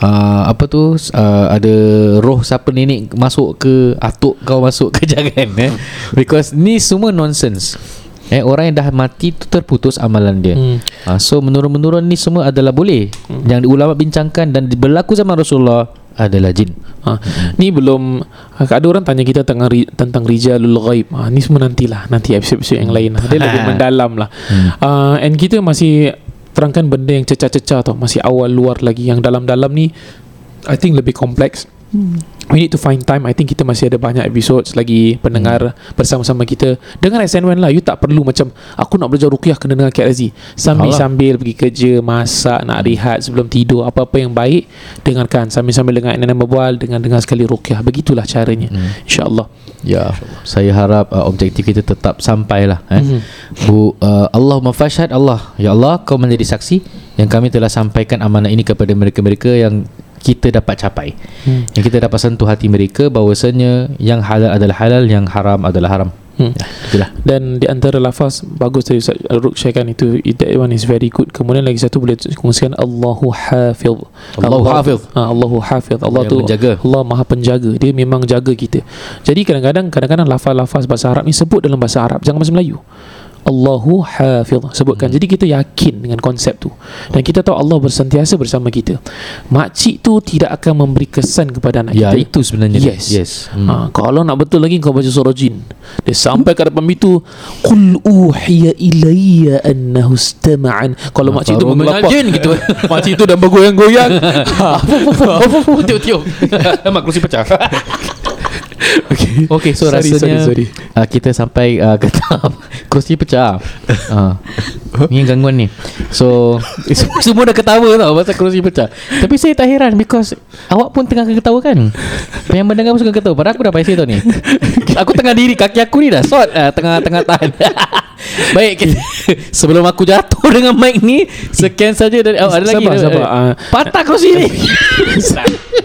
S1: uh, Apa tu uh, Ada roh siapa nenek Masuk ke Atuk kau masuk ke Jangan eh? Because ni semua nonsense Eh, orang yang dah mati tu terputus amalan dia.
S2: Hmm.
S1: Ha, so menurun-menurun ni semua adalah boleh. Hmm. Yang ulama bincangkan dan berlaku zaman Rasulullah adalah jin.
S2: Ha, ni belum ada orang tanya kita tentang tentang rijalul ghaib. Ha, ni semua nantilah nanti episod-episod yang lain. Dia lebih mendalam lah.
S1: Hmm.
S2: Uh, and kita masih terangkan benda yang cecah-cecah tau. Masih awal luar lagi yang dalam-dalam ni I think lebih kompleks.
S3: Hmm.
S2: We need to find time I think kita masih ada banyak episodes lagi Pendengar hmm. bersama-sama kita Dengar SN1 lah You tak perlu macam Aku nak belajar ruqyah Kena dengar Razi Sambil-sambil pergi kerja Masak Nak rehat sebelum tidur Apa-apa yang baik Dengarkan Sambil-sambil dengar NNM berbual Dengar-dengar sekali ruqyah Begitulah caranya
S1: Hmm.
S2: InsyaAllah
S1: Ya, saya harap uh, objektif kita tetap sampai lah eh.
S2: Mhm.
S1: Bu uh, Allahumma fashhad Allah. Ya Allah, kau menjadi saksi yang kami telah sampaikan amanah ini kepada mereka-mereka yang kita dapat capai.
S2: Hmm.
S1: Yang kita dapat sentuh hati mereka bahawasanya yang halal adalah halal, yang haram adalah haram.
S2: Hmm.
S1: Ya, itulah.
S2: Dan di antara lafaz Bagus tadi Ustaz Ruk sharekan itu That one is very good Kemudian lagi satu Boleh kongsikan Allahu hafiz
S1: Allahu
S2: Allah,
S1: hafiz.
S2: ha, Allahu hafiz Allah tu
S1: menjaga.
S2: Allah maha penjaga Dia memang jaga kita Jadi kadang-kadang Kadang-kadang lafaz-lafaz bahasa Arab ni Sebut dalam bahasa Arab Jangan bahasa Melayu Allahu hafiz sebutkan
S1: Hmm.
S2: jadi kita yakin dengan konsep tu dan kita tahu Allah bersentiasa bersama kita makcik tu tidak akan memberi kesan kepada anak
S1: Ya,
S2: kita
S1: itu sebenarnya.
S2: Yes.
S1: Yes.
S2: Hmm. Ha, kalau nak betul lagi kau baca surah jin. Dia sampai ke depan pintu, qul uhiya ilayya annahu istama'an. Kalau makcik tu mengapa
S1: jin gitu.
S2: makcik tu dah bergoyang-goyang. ha,
S1: Tiup-tiup. Mak kerusi pecah.
S2: Okay.
S1: Okay, so
S2: Sorry,
S1: rasanya
S2: sorry, sorry.
S1: Uh, kita sampai uh, ke tahap kerusi pecah. Uh, ni gangguan ni. So semua, dah ketawa tau pasal kerusi pecah. Tapi saya tak heran because awak pun tengah ketawa kan. Yang mendengar pun suka ketawa. Padahal aku dah paisi tau ni. Aku tengah diri kaki aku ni dah sort uh, tengah-tengah tahan. Baik kita, Sebelum aku jatuh dengan mic ni Sekian saja dari oh, Ada lagi
S2: Sabar, sabar. Ah,
S1: Patah kerusi ni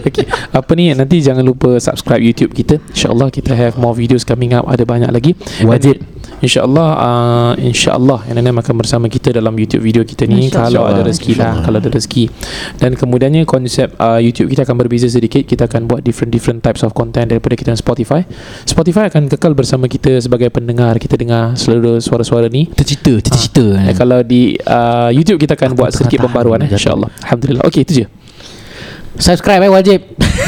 S2: okay. Apa ni nanti jangan lupa subscribe YouTube kita. InsyaAllah kita have more videos coming up. Ada banyak lagi.
S1: Wajib.
S2: Dan InsyaAllah uh, InsyaAllah. NNM akan bersama kita dalam YouTube video kita ni. Kalau ada rezeki lah Kalau ada rezeki. Dan kemudiannya konsep uh, YouTube kita akan berbeza sedikit. Kita akan buat different-different types of content Daripada kita Spotify. Spotify akan kekal bersama kita Sebagai pendengar. Kita dengar seluruh suara-suara ni.
S1: Cerita Cerita-cerita
S2: Eh, Kalau di uh, YouTube kita akan buat
S1: tengah
S2: sedikit pembaruan eh. InsyaAllah. Alhamdulillah. Okay itu je
S1: Subscribe eh wajib.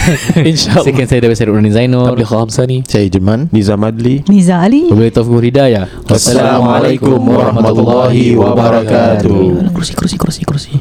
S2: InsyaAllah.
S1: Sekian saya Dawes Rudin Zainul.
S2: Tabligh Hamsani
S5: Saya Jeman
S4: Nizam Adli
S3: Niza Ali.
S1: Wabillahi taufiq hidayah.
S5: Wassalamualaikum warahmatullahi wabarakatuh.
S1: Kerusi kerusi kerusi kerusi